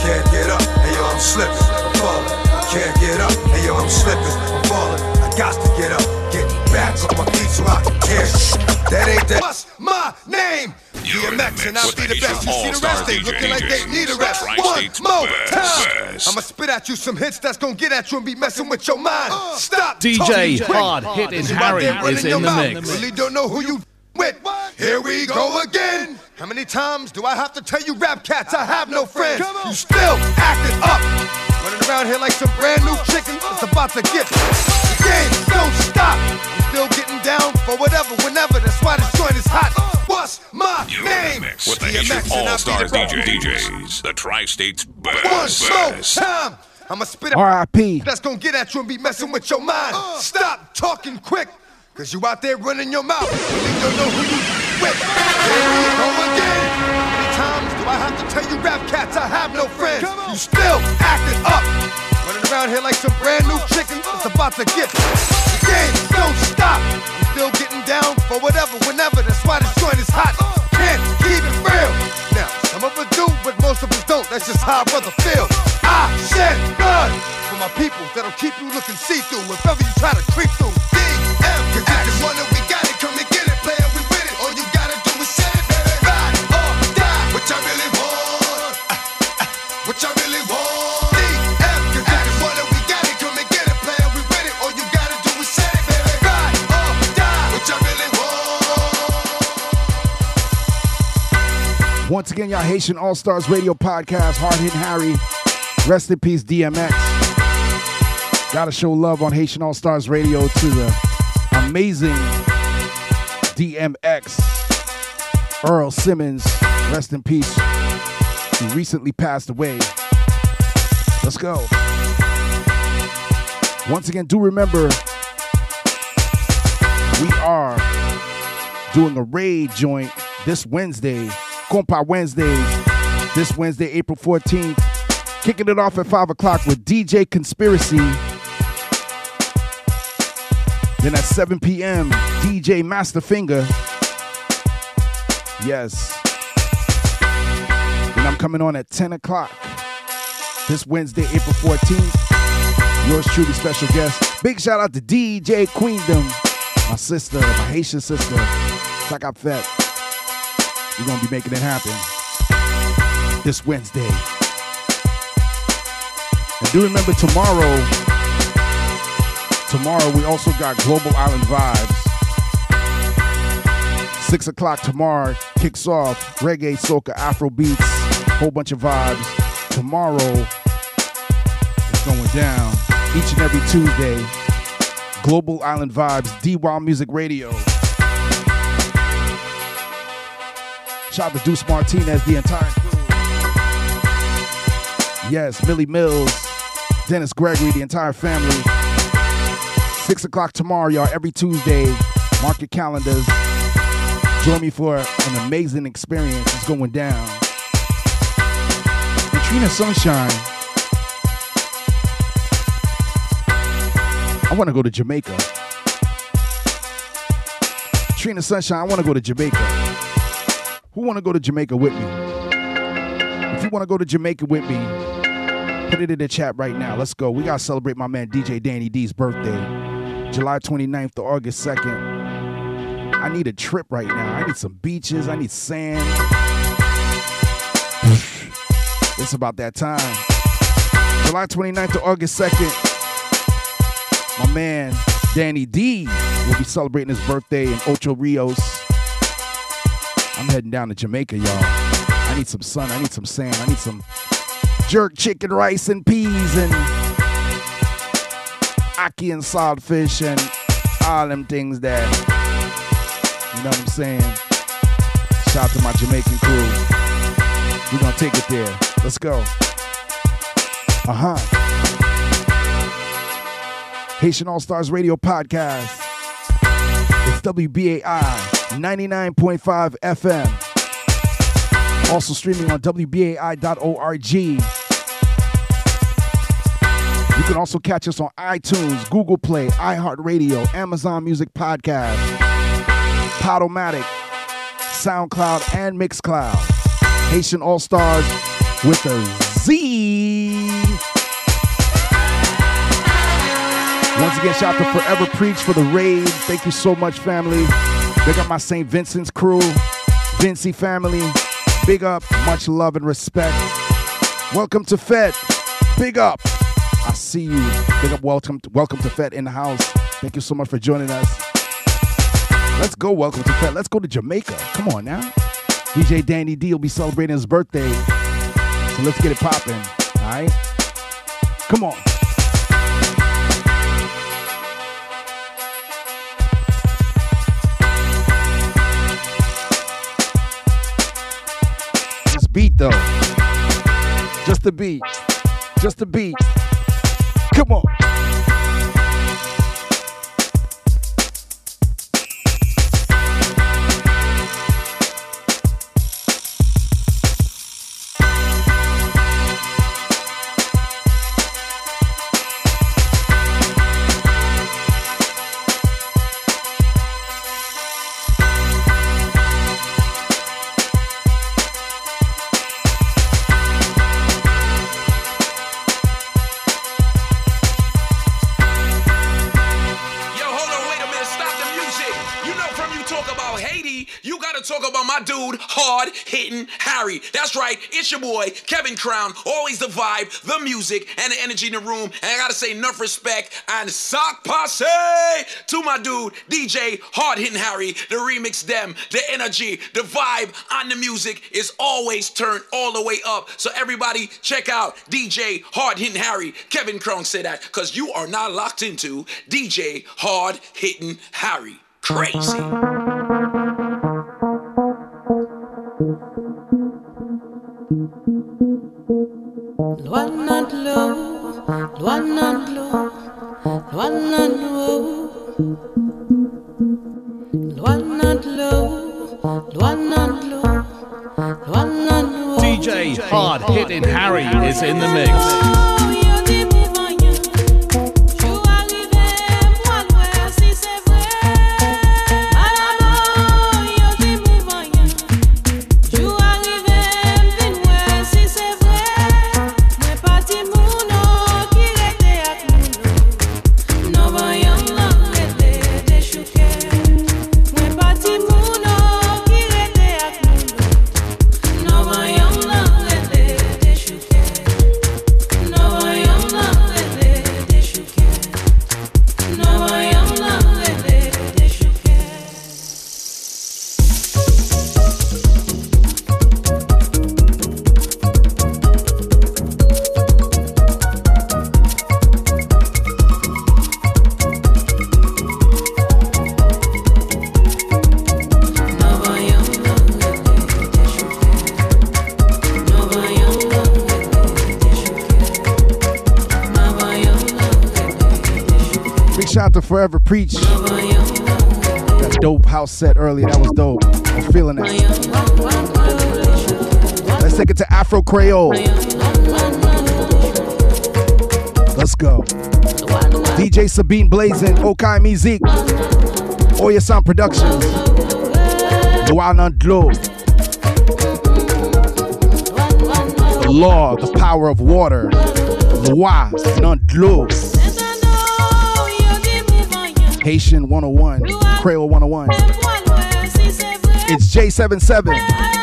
I can't get up. Hey yo, I'm slipping, I'm falling. I can't get up. Hey yo, I'm slipping, I'm falling. I got to get up, get back on my feet so I can tear shit. That ain't that. What's my name? DMX and I'll be the best. You see the rest, they looking like they need a rest. One more time. I'ma spit at you some hits that's gonna get at you and be messing with your mind. Stop. DJ talking quick. Hard Hitting You out Harry running is your in the mouth. mix. Really don't know who you with. Here we go again. How many times do I have to tell you rap cats I have no friends? You still acting up. Running around here like some brand new chicken that's about to get. The game don't stop. I'm still getting down for whatever, whenever. That's why this joint is hot. What's my you name? With the DMX Haitian and I'll All be Stars the DJ. DJs, the Tri-State's One best. more best. time. I'ma spit R.I.P. That's gonna get at you and be messing with your mind. Stop talking quick, cause you out there running your mouth. Really don't know who you with. Here we go again. How many times do I have to tell you rap cats I have no friends? You still acting up. Running around here like some brand new chicken that's about to get. The game don't stop. I'm still getting down for whatever, whenever. That's why this joint is hot. Can't keep it real. Now, some of us do, but most of us don't. That's just how a brother feel. I shed blood for my people that'll keep you looking see-through if ever you try to creep through. DM, cause if you wanna, we Once again, y'all Haitian All Stars Radio Podcast, Hard Hit Harry. Rest in peace, DMX. Gotta show love on Haitian All Stars Radio to the amazing DMX. Earl Simmons, rest in peace, who recently passed away. Let's go. Once again, do remember we are doing a raid joint this Wednesday, Compa Wednesdays, this Wednesday, April 14th. Kicking it off at 5 o'clock with DJ Conspiracy. Then at 7 p.m., DJ Masterfinger. Yes. And I'm coming on at 10 o'clock this Wednesday, April 14th. Yours truly, special guest. Big shout out to DJ Queendom, my sister, my Haitian sister. Check out Fat. We're gonna be making it happen this Wednesday. And do remember tomorrow. Tomorrow we also got Global Island Vibes. Six o'clock tomorrow kicks off reggae, soca, Afro beats, whole bunch of vibes. Tomorrow it's going down each and every Tuesday. Global Island Vibes, DY Music Radio. Shout out to Deuce Martinez, the entire crew. Yes, Millie Mills, Dennis Gregory, the entire family. Six o'clock tomorrow, y'all, every Tuesday. Mark your calendars. Join me for an amazing experience. It's going down. And Trina Sunshine. I want to go to Jamaica. Trina Sunshine, I want to go to Jamaica. Who want to go to Jamaica with me? If you want to go to Jamaica with me, put it in the chat right now. Let's go. We got to celebrate my man DJ Danny D's birthday. July 29th to August 2nd. I need a trip right now. I need some beaches. I need sand. It's about that time. July 29th to August 2nd. My man Danny D will be celebrating his birthday in Ocho Rios. I'm heading down to Jamaica, y'all. I need some sun. I need some sand. I need some jerk chicken, rice, and peas, and aki and saltfish, and all them things that, you know what I'm saying? Shout out to my Jamaican crew. We're going to take it there. Let's go. Uh huh. Haitian All Stars Radio Podcast. It's WBAI 99.5 FM. Also streaming on WBAI.org. You can also catch us on iTunes, Google Play, iHeartRadio, Amazon Music Podcast, Podomatic, SoundCloud, and Mixcloud. Haitian All Stars with a Z. Once again, shout out to Forever Preach for the raid. Thank you so much, family. Big up my St. Vincent's crew, Vincy family. Big up, much love and respect. Welcome to Fed. Big up. I see you. Big up, welcome, to, welcome to Fed in the house. Thank you so much for joining us. Let's go, welcome to Fed. Let's go to Jamaica. Come on now. DJ Danny D will be celebrating his birthday. So let's get it popping. All right? Come on. Beat though. Just the beat. Just the beat. Come on. Hitting Harry. That's right, it's your boy, Kevin Crown. Always the vibe, the music, and the energy in the room. And I gotta say, enough respect and sock passe to my dude, DJ Hard Hitting Harry. The remix, them, the energy, the vibe on the music is always turned all the way up. So everybody, check out DJ Hard Hitting Harry. Kevin Crown said that because you are not locked into DJ Hard Hitting Harry. Crazy. Loin de l'eau, loin de l'eau. DJ Hard Hitting Harry is in the mix. Forever Preach. That dope house set earlier. That was dope. I'm feeling it. Let's take it to Afro Creole. Let's go. DJ Sabine Blazing, Okai Music, Oya Sound Productions, Luana Dlo. The law, the power of water. Loi, Nandlo. Haitian 101, Creole 101. It's J77.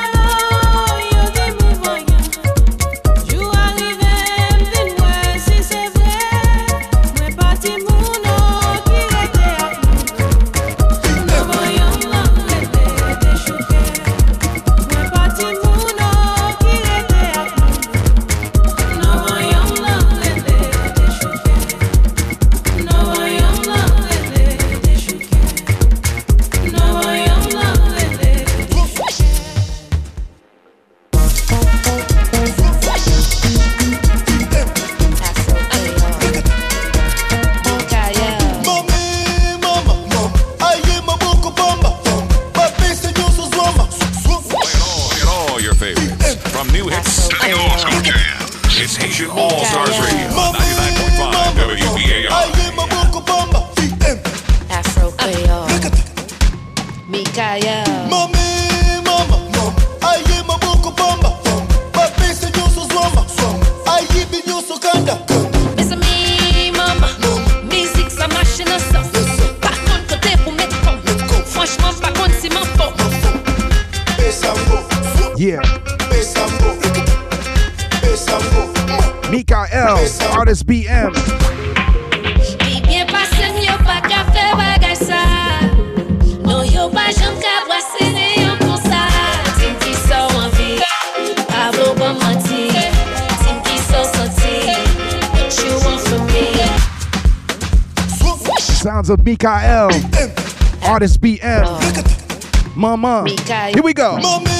Mama. Here we go. It's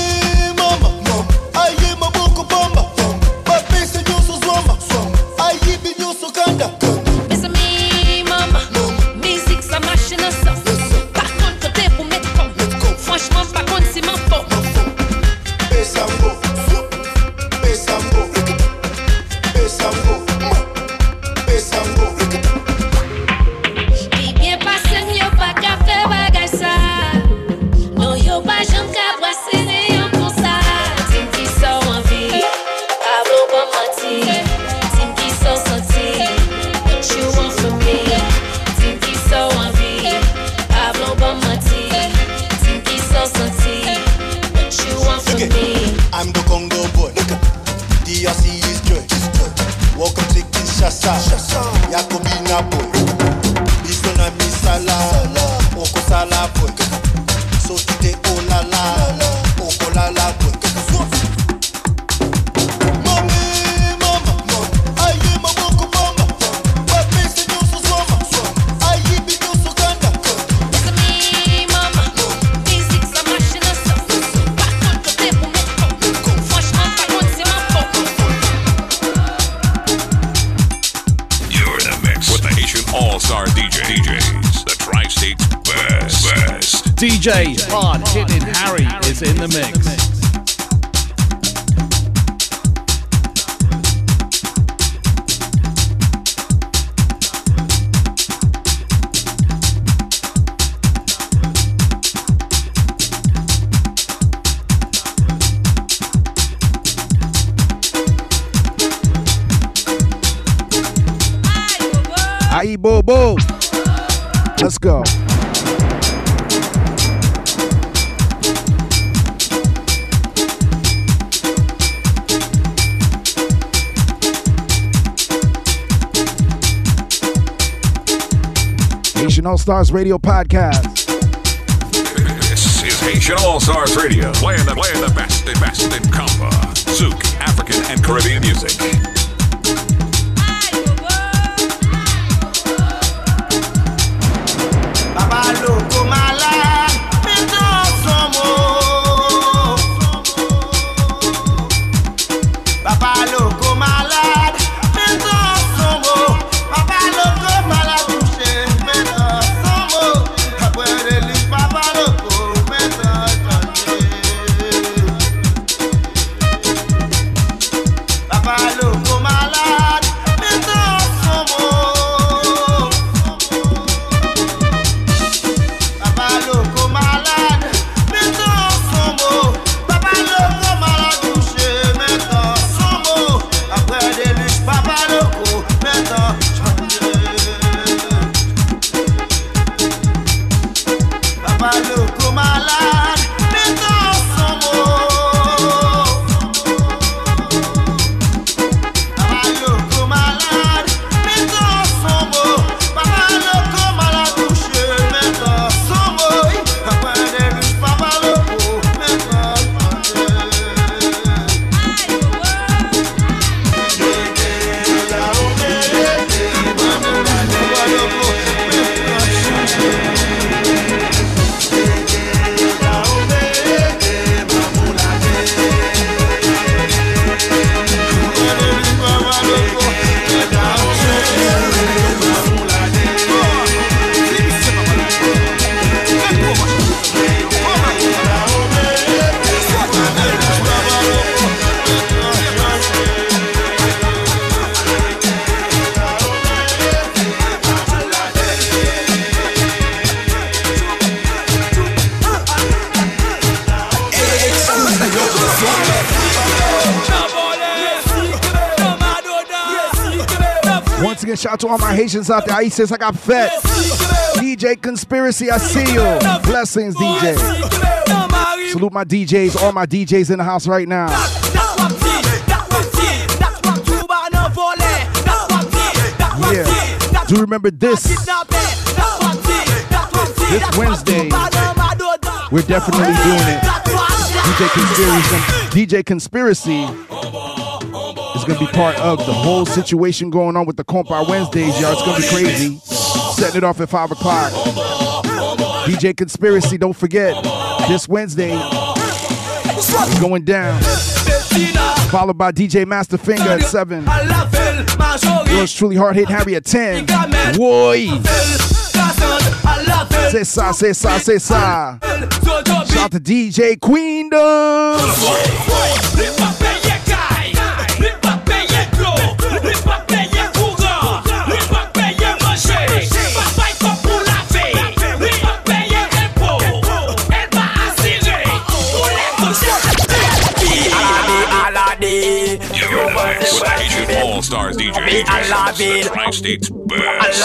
Stars Radio Podcast. This is Haitian All Stars Radio, playing the, playing the best and best in compa, zouk, African, and Caribbean music. Out there. I says I got fed. DJ Conspiracy, I see you. Blessings, DJ. Salute my DJs, all my DJs in the house right now. Yeah. Do remember this? This Wednesday, we're definitely doing it. DJ Conspiracy, DJ Conspiracy is gonna be part of the whole situation going on with the Compa Wednesdays, y'all. It's gonna be crazy. Setting it off at five o'clock. DJ Conspiracy, don't forget this Wednesday is going down. Followed by DJ Master Finger at seven. Yours truly, hard hit Harry at ten. Boy. C'est ça, c'est ça, c'est ça. Shout out to DJ Queendom. All Stars DJ DJs. The Tri-State's best.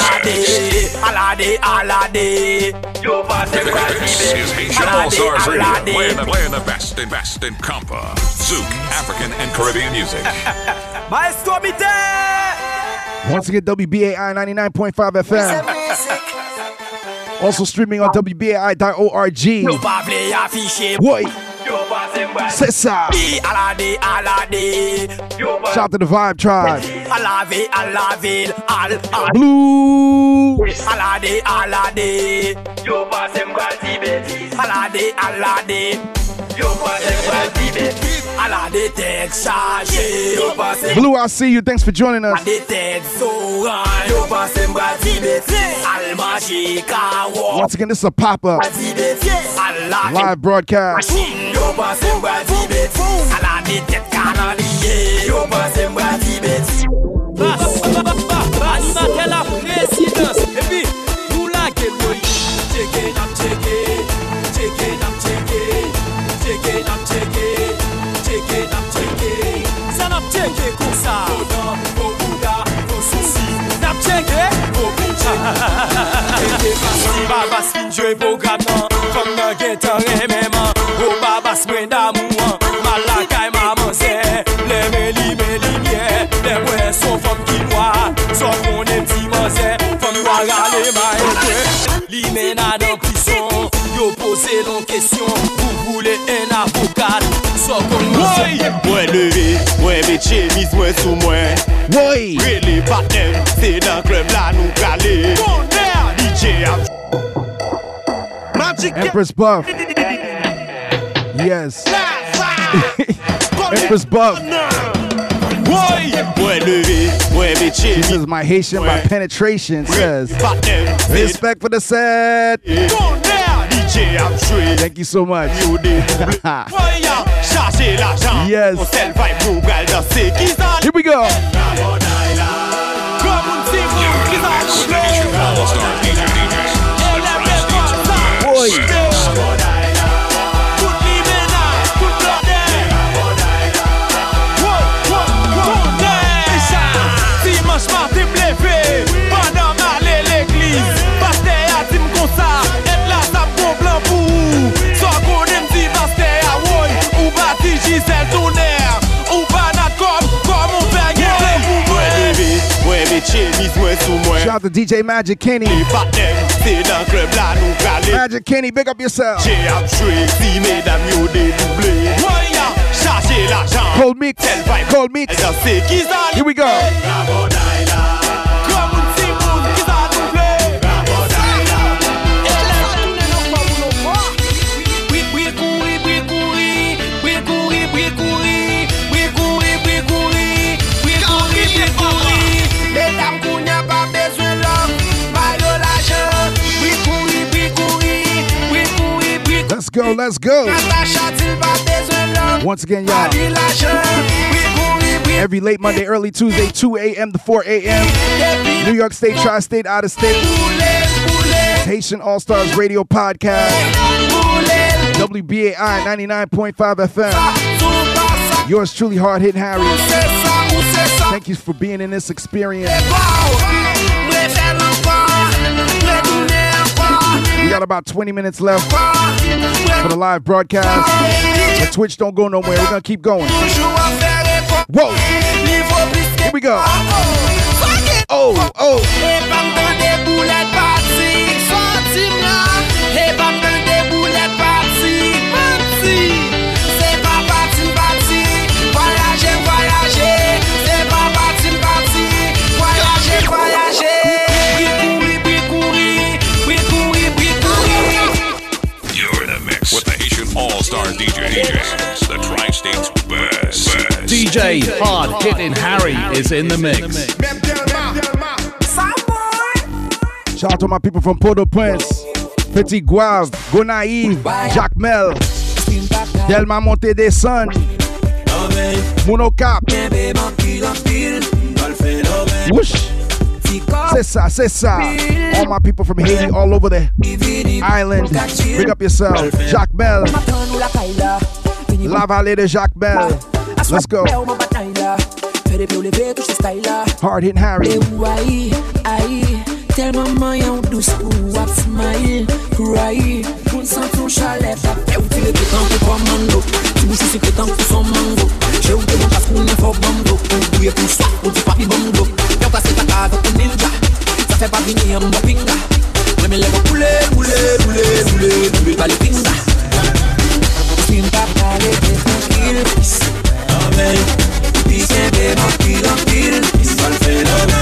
Alade, alade, yo passe This is Haitian All Stars Radio, playing the, playing the best and best in compa, Zouk, African, and Caribbean music. [laughs] Maestro Mite! Once again, WBAI 99.5 FM. Also streaming on WBAI.org. Yo pa vle affiche Woy. Yo passe mbwa C'est ça. Bi alade, alade Yo pa Shout out to the Vibe Tribe. Alave, alave, al, al Blue. Alade, alade Yo passe mbwa tibe Alade, alade Yo passe mbwa tibe Alade tek charge Yo passe Blue, I see you. Thanks for joining us. Alade tek soran Yo passe mbwa tibe Al maji kawo Once again, this is a pop up live broadcast. Yo panse mbwa di beti Ala mi tet kanan liye Yo panse mbwa di beti Bas, bas, bas, bas Animate la presidans. E pi, nou la gen woy Cheke nam cheke. Cheke nam cheke. Cheke nam cheke. Cheke nam cheke. Sa nam cheke kon sa. Kodan, kon bouda, kon souci. Nam cheke, kon bouche [laughs] Cheke bas, bas, bas Jwe pou gatan Kom nan gen tan pren damou an Malakay maman se. Le meli meli mye Le wè son fòm ki lwa. Son konen e ti manse Fòm lwa gale ma ekwe Li mena dan pison Yo pose lon kesyon. Pou voule en avokat. Son konen mwen se. Mwen leve, mwen metye, mis mwen sou mwen. Rele patnem, se dan klem la nou kale DJ ap Empress Buff. Yes. Empress Buff. She says my Haitian by penetration says respect for the set. Thank you so much. [laughs] Yes. On sel vibe nou out to DJ Magic Kenny. Magic Kenny, big up yourself. Cold vibe Cold sa Here we go. Go, let's go. Once again, y'all. Every late Monday, early Tuesday, 2 a.m. to 4 a.m. New York State, Tri State, out of state. Haitian All Stars Radio Podcast. WBAI 99.5 FM. Yours truly, Hard Hit Harry. Thank you for being in this experience. Got about 20 minutes left for the live broadcast. But Twitch don't go nowhere. We're gonna keep going. Whoa! Here we go. Oh, oh. DJ DJs. The Tri-State's best. best. DJ Hard Hitting Harry is in the mix. Shout out to my people from Port-au-Prince. Petit-Goâve, Gonaïve, Jacmel, Delma Monte des Sun, Monocap. Whoosh. C'est ça, c'est ça. All my people from Haiti, all over the island. Big up yourself. Jacmel. La Vallée de Jacmel. Let's go. Fais des pieds au lever, touche ce style-là. Hard hitting Harry. Et why, aïe, tellement moyen douce pour wap smile, cry. Pour sans ton chalet, et où tu le pétant pour commando. Tu bouges aussi pétant pour son mango. J'ai oublié mon casque pour n'importe bango. Pour bouiller pour soi, pour du papi bongo. Y'a passé ta case pour ninja. Ça fait pas venir mon pinga. Ouais, mais lève poulet, poulet, poulet, poulet, poulet, pas les pinga. Pinga, pas les tranquille. Amen. Puis c'est bien, tranquille, tranquille. Ça le fait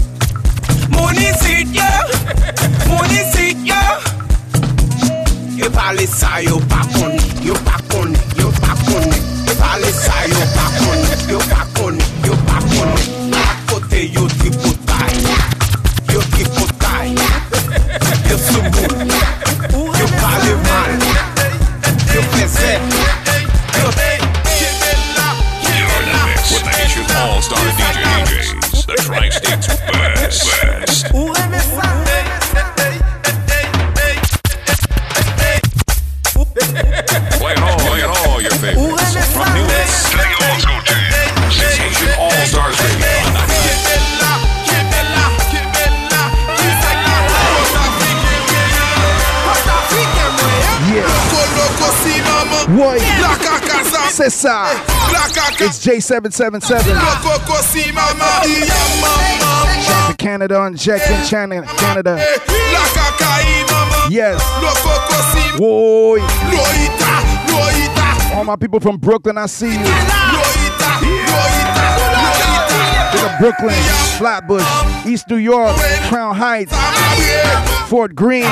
Money seat, yeah. Money seat, yeah. Yo pale sa, yo pa kone, yo pa kone, yo pa kone. Yo pale sa, yo pa kone, yo pa It's J777. Check to Canada and check in China, Canada. Yes. Whoa. All my people from Brooklyn, I see you. Brooklyn, Flatbush, East New York, Crown Heights, Fort Greene,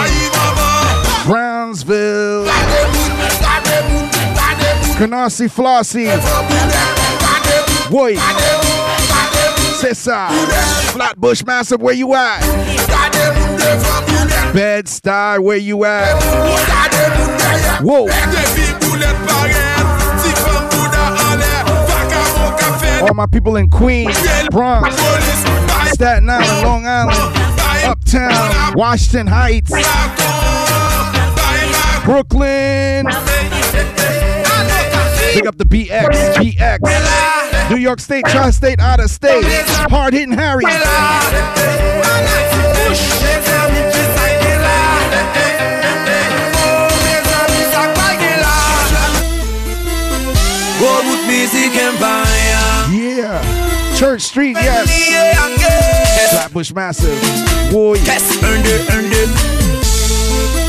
Brownsville, Canarsie Flossie, Boy, Sessa, Flatbush Massive, where you at? Bed-Stuy, where you at? Whoa. All my people in Queens, Bronx, Staten Island, Long Island, Uptown, Washington Heights, Brooklyn. Pick up the BX, GX. New York State, Tri-State, out of state. Hard hitting Harry. Yeah. Church Street, yes. Flatbush Massive. Boy.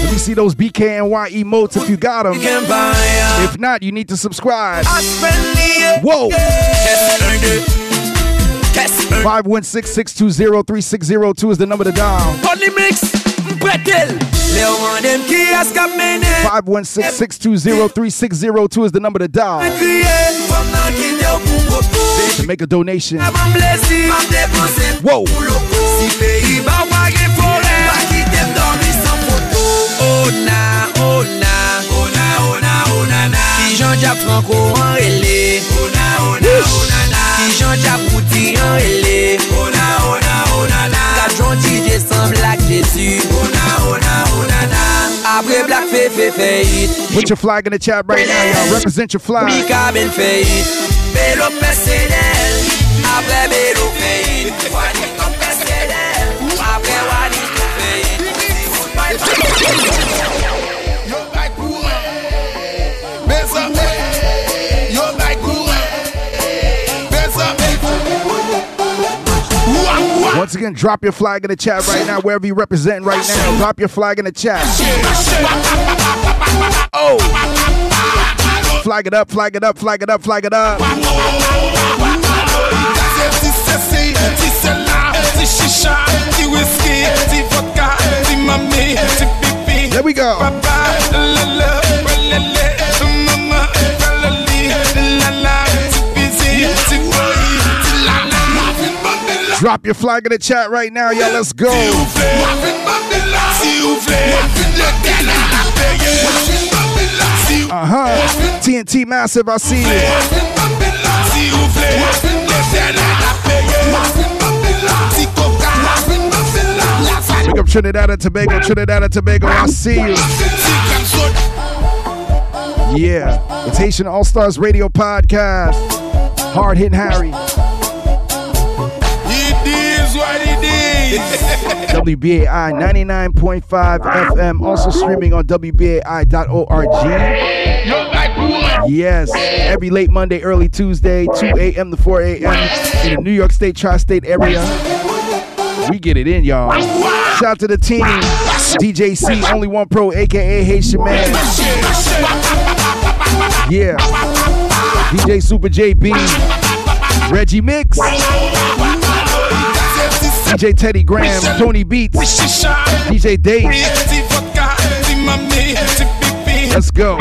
Let me see those BKNY emotes if you got them. If not, you need to subscribe. Whoa. 516-620-3602 is the number to dial. Polymix, Bretel. Leo one them key as come in. 516-620-3602 is the number to dial. To make a donation. Whoa. Ki Jean-Jacques Franco an rele Ki Jean-Jacques Bouti an rele Ka John DJ san Black Jesu Apre Black Fe Fe Fe it. Put your flag in the chat right now, y'all. Represent your flag. Mika Ben Fe it. Belo personnel Apre Belo Fe it. Wadi kom Once again, drop your flag in the chat right now, wherever you represent right now. Drop your flag in the chat. Oh. Flag it up, flag it up, flag it up, flag it up. There we go. Drop your flag in the chat right now, y'all. Let's go. Uh huh. TNT Massive, I see you. Big up Trinidad and Tobago, Trinidad and Tobago, I see you. Yeah, it's Haitian All Stars Radio Podcast. Hard hitting Harry. [laughs] WBAI 99.5 FM, also streaming on WBAI.org. Yes, every late Monday, early Tuesday, 2 a.m. to 4 a.m. in the New York State tri state area. We get it in, y'all. Shout out to the team DJ C, Only One Pro, aka Haitian Man. Yeah, DJ Super JB, Reggie Mix. DJ Teddy Graham, Tony Beats, DJ Dave. Let's go.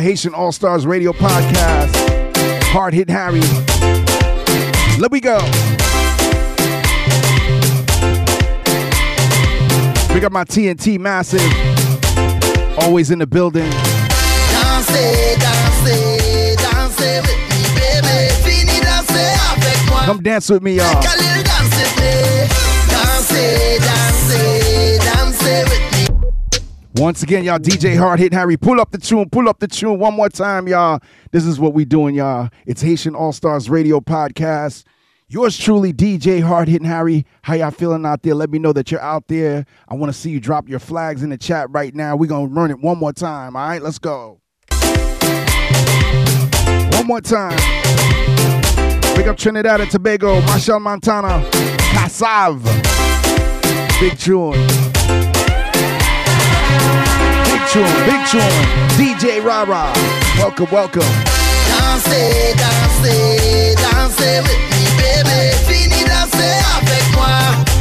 Haitian All Stars Radio Podcast. Hard hit Harry. Let we go. We got my TNT massive. Always in the building. Me. Come dance with me, y'all. Once again, y'all, DJ Hard Hit Harry, pull up the tune, pull up the tune one more time, y'all. This is what we doing, y'all. It's Haitian All Stars Radio Podcast. Yours truly, DJ Hard Hitting Harry. How y'all feeling out there? Let me know that you're out there. I want to see you drop your flags in the chat right now. We're going to run it one more time. All right, let's go. One more time. Big up Trinidad and Tobago, Machel Montano, Casav. Big tune. Big tune, big tune. DJ Rara. Welcome, welcome. Dansez, dansez, dansez with me, baby. Fini danser avec moi.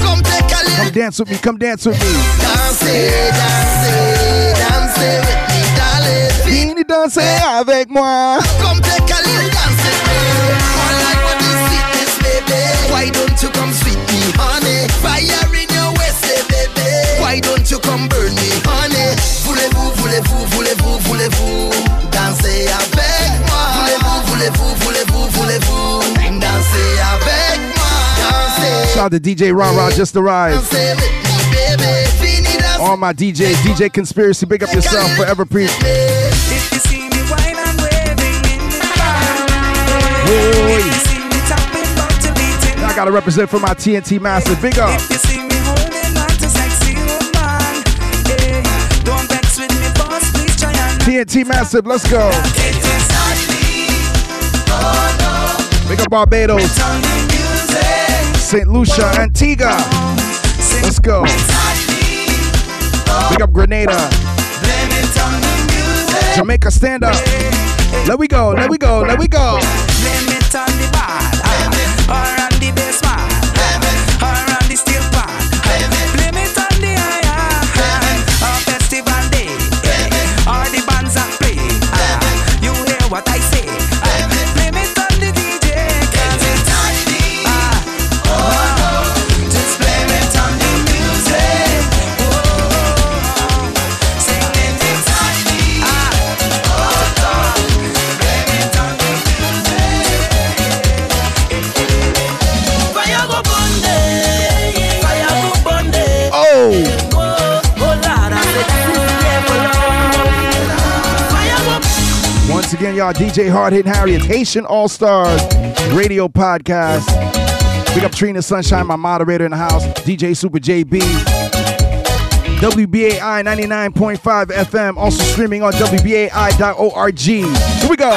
Comme t'es Khalil. Come dance with me, come dance with me. Dansez, dansez, dansez with me, darling. Fini danser avec moi. Come take a little dance with me. One like what you sweetness, baby. Why don't you come sweet me, honey? Fire in your waist, baby. Why don't you come burn me, honey? Voulez-vous, voulez-vous, voulez-vous, voulez-vous danser avec moi? Voulez-vous, voulez-vous, voulez-vous, voulez-vous danser avec moi? Danser, Shout out to DJ Rara, just arrived. danser with me, baby. Fini danser. All my DJs, DJ Conspiracy, big up yourself, forever preach. If you see me wine and waving in the crowd, if you see me tapping, to beating, I gotta represent for my TNT Massive, big up. TNT Massive, let's go. me. Big up Barbados. St. Lucia, Antigua. Let's go. Big up Grenada. Jamaica, stand up. Let we go, let we go, let we go. It on the or on the bass again, y'all. DJ Hard Hitting Harry. It's Haitian All Stars Radio Podcast. Big up Trina Sunshine, my moderator in the house. DJ Super JB. WBAI 99.5 FM. Also streaming on WBAI.org. Here we go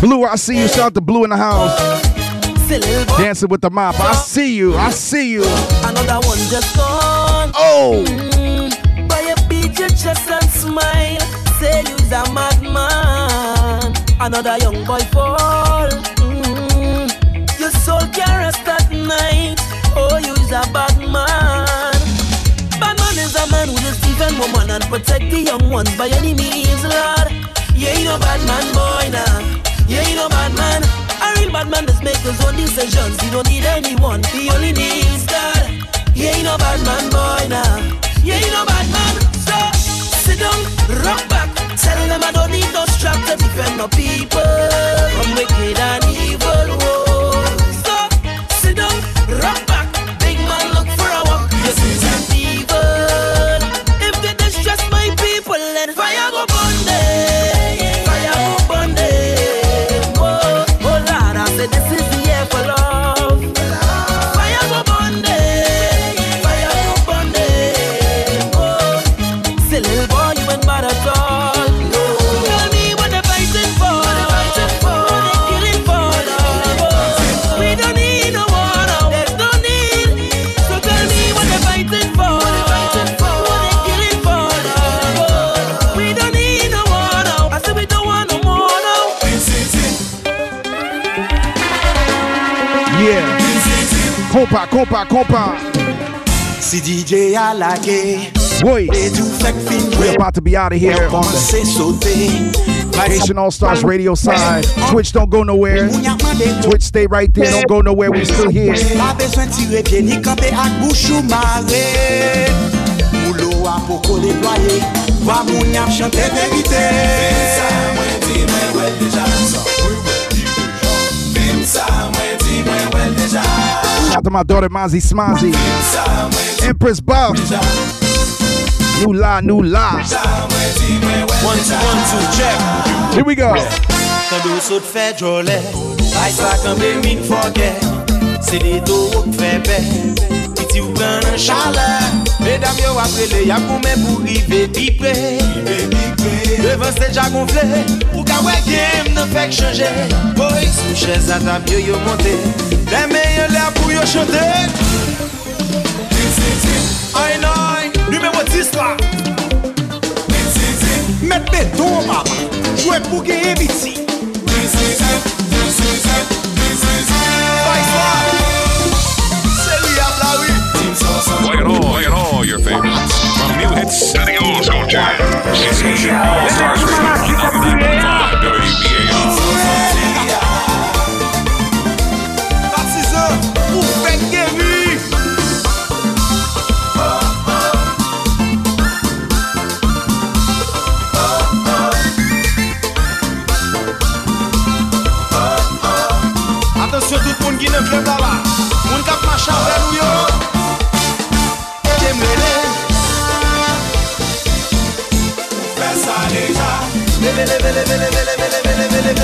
Blue, I see you. Shout out to Blue in the house. Dancing with the mop. I see you. I see you. Another one just gone. Oh. Mm, Boy, you beat your chest and smile. Say you's a madman. Another young boy fall. Mm, Your soul can rest at night. Oh, you's a bad man. Bad man is a man who just defend woman and protect the young ones by any means, Lord. Yeah, you know bad man, boy, now. Yeah, you know bad man. Real bad man just make his own decisions. He don't need anyone. He only needs God. Yeah, you know bad man, boy, now. Yeah, you know bad man. So sit down, rock back. Tell them I don't need no strap to defend my people from wicked and evil. Whoa. Compa, compa, compa. Si DJ a lagué Wait. Et tout fait que fin We're about to be out of here on the Haitian All Stars Radio side. Twitch don't go nowhere. Twitch stay right there. Don't go nowhere. We're still here. Pas besoin tirer pied ni camper ak bouchou maré Moulou to my daughter Mazi Smazi. Empress Buff. New la, new la. One, two, one, two, check. Here we go. Quand dou fè drôle Ay sa kan be min Se de do wok fè bè Piti ou pran an chale Medam yo aprele ya pou men pou rive bipe Devan se ja gonfle Pou ka wè game nan fèk chanje chèz yo yo monte Den meyen lè pou yo chante. Ay nay, numéro 10 la Met beton mama Jouè pou genye biti Playing all, playing all your favorites. From new hits to the old school jam. It's Haitian All Stars Radio on 99.5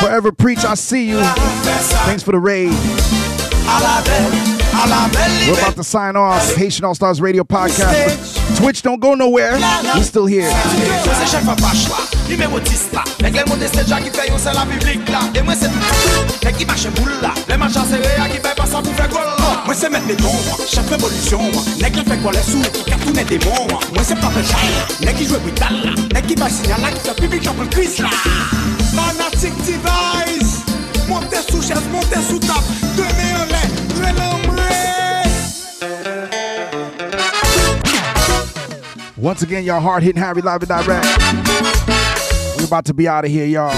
Forever Preach, I see you. Thanks for the raid. We're about to sign off. Haitian All Stars Radio Podcast. Twitch don't go nowhere. We're still here. Numéro 10 là Nèg le monde c'est déjà qui fait yon c'est la public là. Et moi c'est tout Nèg qui marche boule là. Les matchs serré à qui fait pas ça pour faire goal là. Moi c'est mettre mes dons Chaque révolution Nèg le fait quoi les sous Qui cartoon les démons Moi. C'est pas péchal Nèg qui joue brutal là. Nèg qui va signal là Qui fait public j'en le crise là. Fanatic device. Montez sous chaise, montez sous table. Deux mains en l'air, renombré Once again, y'all hard hitting Harry live and direct. About to be out of here, y'all.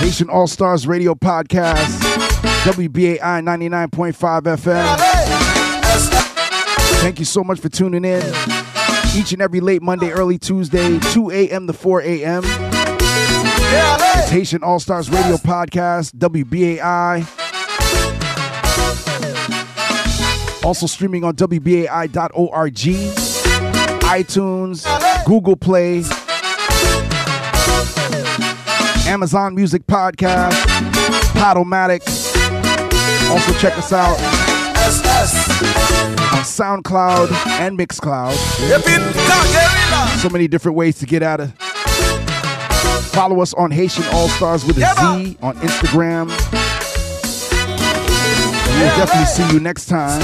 Haitian All Stars Radio Podcast, WBAI 99.5 FM. Thank you so much for tuning in. Each and every late Monday, early Tuesday, 2 a.m. to 4 a.m. It's Haitian All Stars Radio Podcast, WBAI. Also streaming on WBAI.org, iTunes, Google Play, Amazon Music Podcast, Podomatic. Also check us out on SoundCloud and Mixcloud. So many different ways to get at it. Follow us on Haitian All Stars with a Z on Instagram. And we'll definitely see you next time.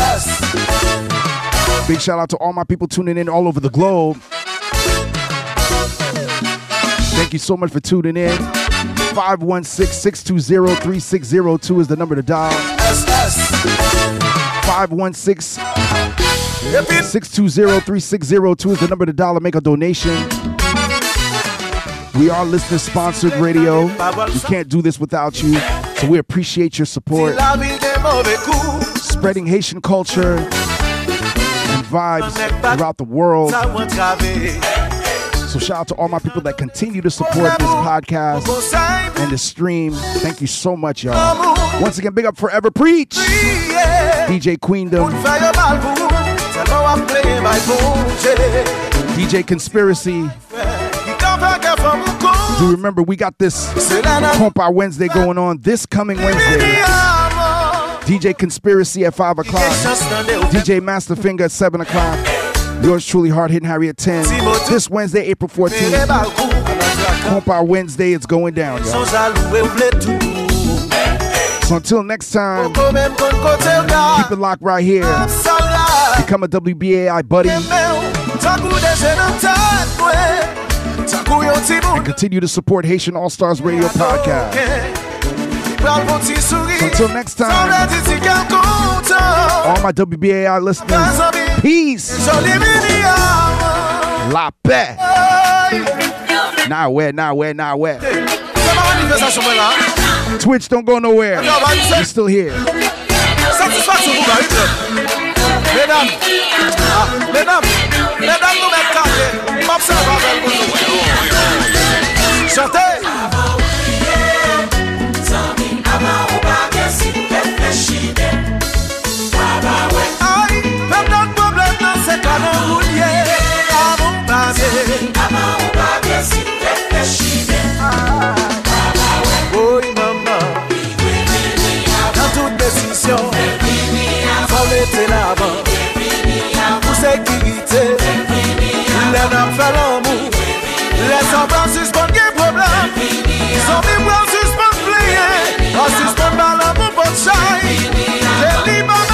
Big shout out to all my people tuning in all over the globe. Thank you so much for tuning in. 516-620-3602 is the number to dial. 516-620-3602 is the number to dial and make a donation. We are listener sponsored radio. We can't do this without you. So we appreciate your support. Spreading Haitian culture vibes throughout the world. So shout out to all my people that continue to support this podcast and the stream. Thank you so much, y'all. Once again, big up Forever Preach. DJ Queendom. DJ Conspiracy. Do remember we got this Compa Wednesday going on this coming Wednesday. DJ Conspiracy at 5 o'clock. DJ Masterfinger at 7 o'clock. Yours truly, Hard Hitting Harry at 10. This Wednesday, April 14th. Compa Wednesday, it's going down, y'all. So until next time, keep it locked right here. Become a WBAI buddy. And continue to support Haitian All Stars Radio Podcast. Until next time, all my WBAI listeners, peace. La paix. Now where, now where, now where. Twitch don't go nowhere. We're still here. Satisfaction pour Marie-Claude. Mesdames, ah, mesdames, mesdames, nous mettons. M'observe avec vous. nan mounye Avan ou pame Avan ou pame si nou ven pechine Baba we Oye mama. Iwe vini avan Nan tout desisyon Ve vini avan Faw lete lavan Ve vini avan Pou sekirite Ve vini avan Le nan fè l'amou Ve vini avan Le san blan suspon gen problem Ve vini avan San mi blan suspon pleye An suspon balan pou pot chay Ve vini avan Le li mama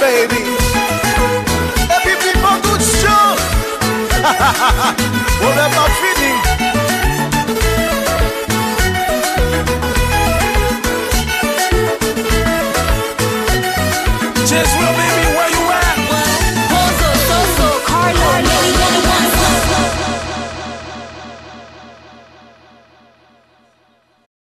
baby. Happy people, good show. On n'a pas